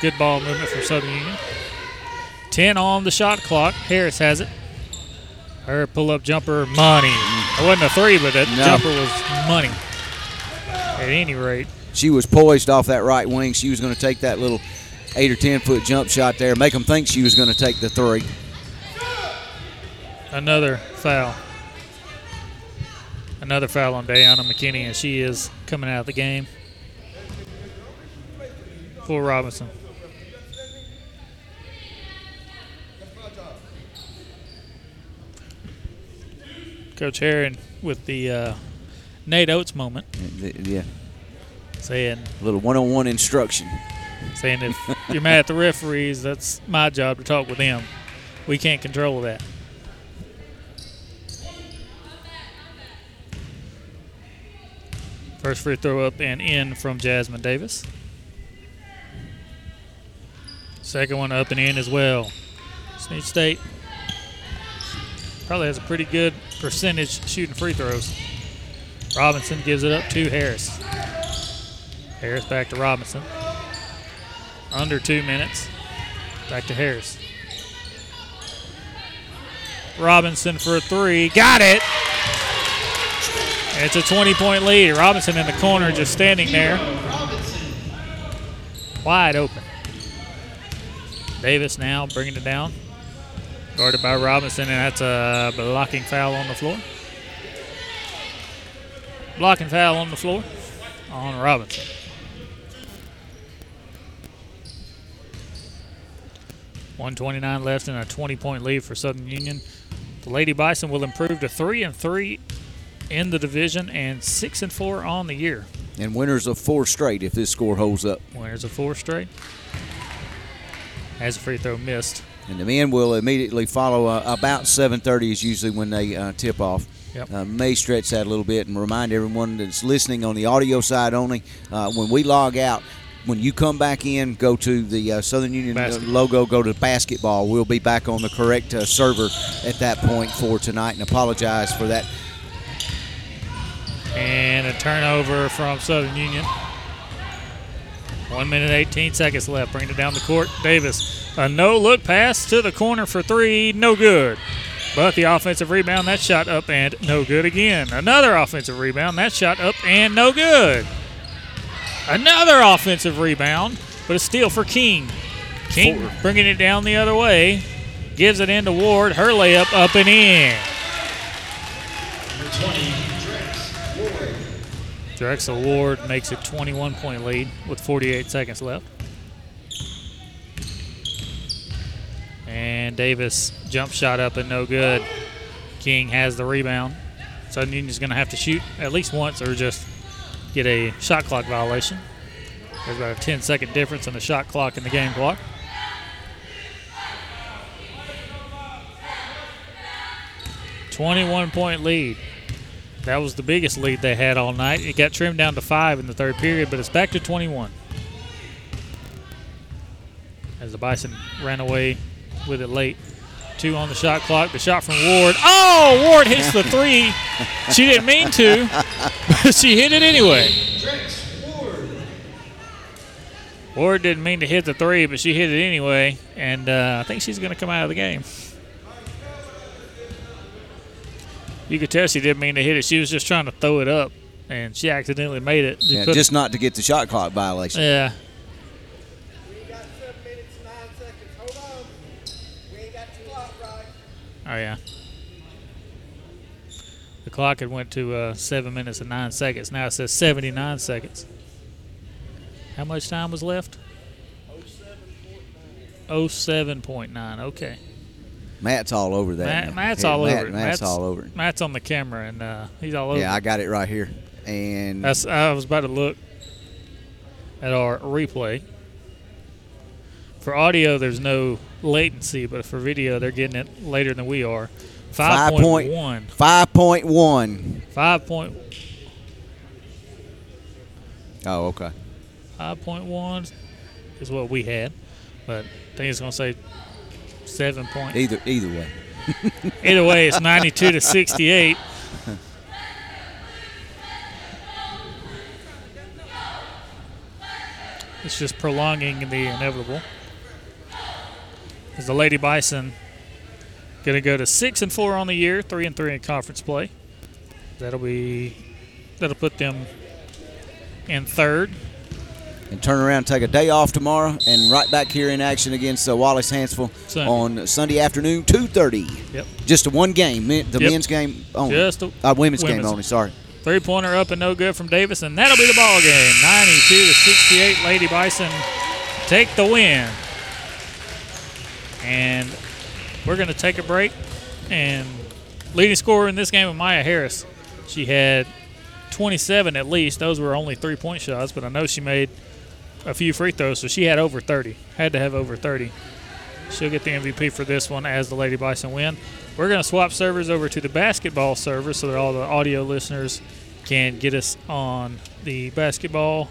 [SPEAKER 2] Good ball movement from Southern Union. 10 on the shot clock. Harris has it. Her pull up jumper, money. It wasn't a three, but that
[SPEAKER 9] No.
[SPEAKER 2] jumper was money. At any rate,
[SPEAKER 9] She was poised off that right wing. She was going to take that little eight or ten foot jump shot there, make them think she was going to take the three.
[SPEAKER 2] another foul. Another foul on Dayana McKinney, and she is coming out of the game for Robinson. Coach Herron with the uh, Nate Oats moment,
[SPEAKER 9] Yeah,
[SPEAKER 2] saying
[SPEAKER 9] a little one on one instruction.
[SPEAKER 2] saying if you're mad at the referees, that's my job to talk with them. We can't control that. First free throw up and in from Jasmine Davis. Second one up and in as well. Snead State probably has a pretty good percentage shooting free throws. Robinson gives it up to Harris. Harris back to Robinson. Under two minutes. Back to Harris. Robinson for a three. Got it. It's a 20 point lead. Robinson in the corner just standing there. Wide open. Davis now bringing it down. Guarded by Robinson, and that's a blocking foul on the floor. Blocking foul on the floor on Robinson. One twenty-nine left and a twenty-point lead for Southern Union. The Lady Bison will improve to three and three in the division and six and four on the year.
[SPEAKER 9] And winners of four straight if this score holds up.
[SPEAKER 2] Winners of four straight. Has a free throw missed.
[SPEAKER 9] And the men will immediately follow. Uh, about 7:30 is usually when they uh, tip off.
[SPEAKER 2] Yep.
[SPEAKER 9] Uh, may stretch that a little bit and remind everyone that's listening on the audio side only. Uh, when we log out, when you come back in, go to the uh, Southern Union uh, logo, go to basketball. We'll be back on the correct uh, server at that point for tonight, and apologize for that.
[SPEAKER 2] And a turnover from Southern Union. One minute, 18 seconds left. Bringing it down the court. Davis. A no look pass to the corner for three. No good. But the offensive rebound, that shot up and no good again. Another offensive rebound, that shot up and no good. Another offensive rebound, but a steal for King. King
[SPEAKER 9] Four.
[SPEAKER 2] bringing it down the other way. Gives it into Ward. Her layup up and in.
[SPEAKER 7] Number 20, Ward.
[SPEAKER 2] Drexel Ward makes a 21 point lead with 48 seconds left. And Davis jump shot up and no good. King has the rebound. Southern Union's going to have to shoot at least once or just get a shot clock violation. There's about a 10 second difference in the shot clock and the game clock. Twenty-one point lead. That was the biggest lead they had all night. It got trimmed down to five in the third period, but it's back to 21. As the Bison ran away with it late. Two on the shot clock. The shot from Ward. Oh, Ward hits the three. She didn't mean to, she hit it anyway.
[SPEAKER 7] Ward.
[SPEAKER 2] Ward didn't mean to hit the three, but she hit it anyway, and uh, I think she's going to come out of the game. You could tell she didn't mean to hit it. She was just trying to throw it up, and she accidentally made it.
[SPEAKER 9] Yeah,
[SPEAKER 2] couldn't-
[SPEAKER 9] just not to get the shot clock violation.
[SPEAKER 2] yeah. Oh yeah. Clock had went to uh, seven minutes and nine seconds. Now it says 79 seconds. How much time was left? 07.9. Okay.
[SPEAKER 9] Matt's all over that.
[SPEAKER 2] Matt. Matt's
[SPEAKER 9] Yeah,
[SPEAKER 2] all
[SPEAKER 9] Matt-
[SPEAKER 2] over it.
[SPEAKER 9] Matt's, all over it.
[SPEAKER 2] Matt's on the camera and uh, he's all over.
[SPEAKER 9] Yeah. I got it right here. And
[SPEAKER 2] That's I was about to look at our replay. For audio, there's no latency, but for video, they're getting it later than we are.
[SPEAKER 9] Five
[SPEAKER 2] Five point
[SPEAKER 9] point-
[SPEAKER 2] one.
[SPEAKER 9] five point one.
[SPEAKER 2] Five point
[SPEAKER 9] Oh, okay.
[SPEAKER 2] five point one is what we had, but I think it's gonna say Seven point.
[SPEAKER 9] Either either way.
[SPEAKER 2] Either way, it's 92 to 68. It's just prolonging the inevitable. As the Lady Bison going to go to six and four on the year, three and three in conference play. That'll be that'll put them in third.
[SPEAKER 9] and turn around take a day off tomorrow and right back here in action against uh, Wallace Hanceville
[SPEAKER 2] Sunday.
[SPEAKER 9] on Sunday afternoon, 2.30.
[SPEAKER 2] Yep.
[SPEAKER 9] Just a one game, the
[SPEAKER 2] Yep.
[SPEAKER 9] men's game only.
[SPEAKER 2] Just a-
[SPEAKER 9] uh, women's, game only, sorry.
[SPEAKER 2] Three pointer up and no good from Davis, and that'll be the ball game. 92 to 68. Lady Bison take the win. And we're going to take a break. And leading scorer in this game was Maya Harris. She had 27 at least. Those were only three point shots, but I know she made a few free throws, so she had over 30. Had to have over 30. She'll get the MVP for this one as the Lady Bison win. We're going to swap servers over to the basketball server so that all the audio listeners can get us on the basketball,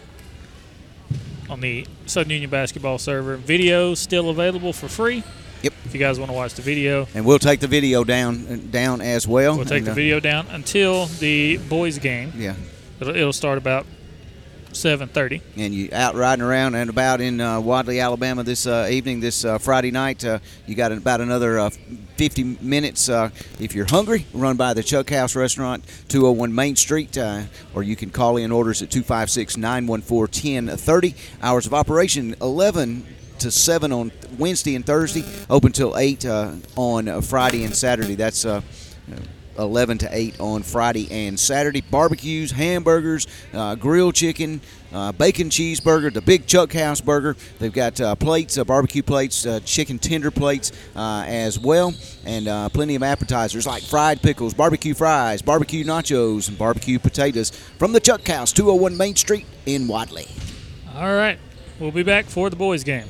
[SPEAKER 2] on the Southern Union basketball server. Video still available for free.
[SPEAKER 9] Yep.
[SPEAKER 2] If you guys want to watch the video,
[SPEAKER 9] And we'll take the video down down as well.
[SPEAKER 2] we'll take
[SPEAKER 9] And,
[SPEAKER 2] the
[SPEAKER 9] uh,
[SPEAKER 2] video down until the boys' game.
[SPEAKER 9] Yeah.
[SPEAKER 2] It'll, it'll start about 7:30.
[SPEAKER 9] and you out riding around and about in uh, Wadley, Alabama this uh, evening, this uh, Friday night. Uh, you got about another uh, 50 minutes. Uh, if you're hungry, run by the Chuck House Restaurant, 201 Main Street, uh, or you can call in orders at 256 914 1030. Hours of operation 11 to 7 on Wednesday and Thursday, open till 8 uh, on Friday and Saturday. That's uh, 11 to 8 on Friday and Saturday. Barbecues, hamburgers, uh, grilled chicken, uh, bacon cheeseburger, the Big Chuck House burger. They've got uh, plates, uh, barbecue plates, uh, chicken tender plates uh, as well, and plenty of appetizers like fried pickles, barbecue fries, barbecue nachos, and barbecue potatoes from the Chuck House, 201 Main Street in Wadley.
[SPEAKER 2] All right, we'll be back for the boys' game.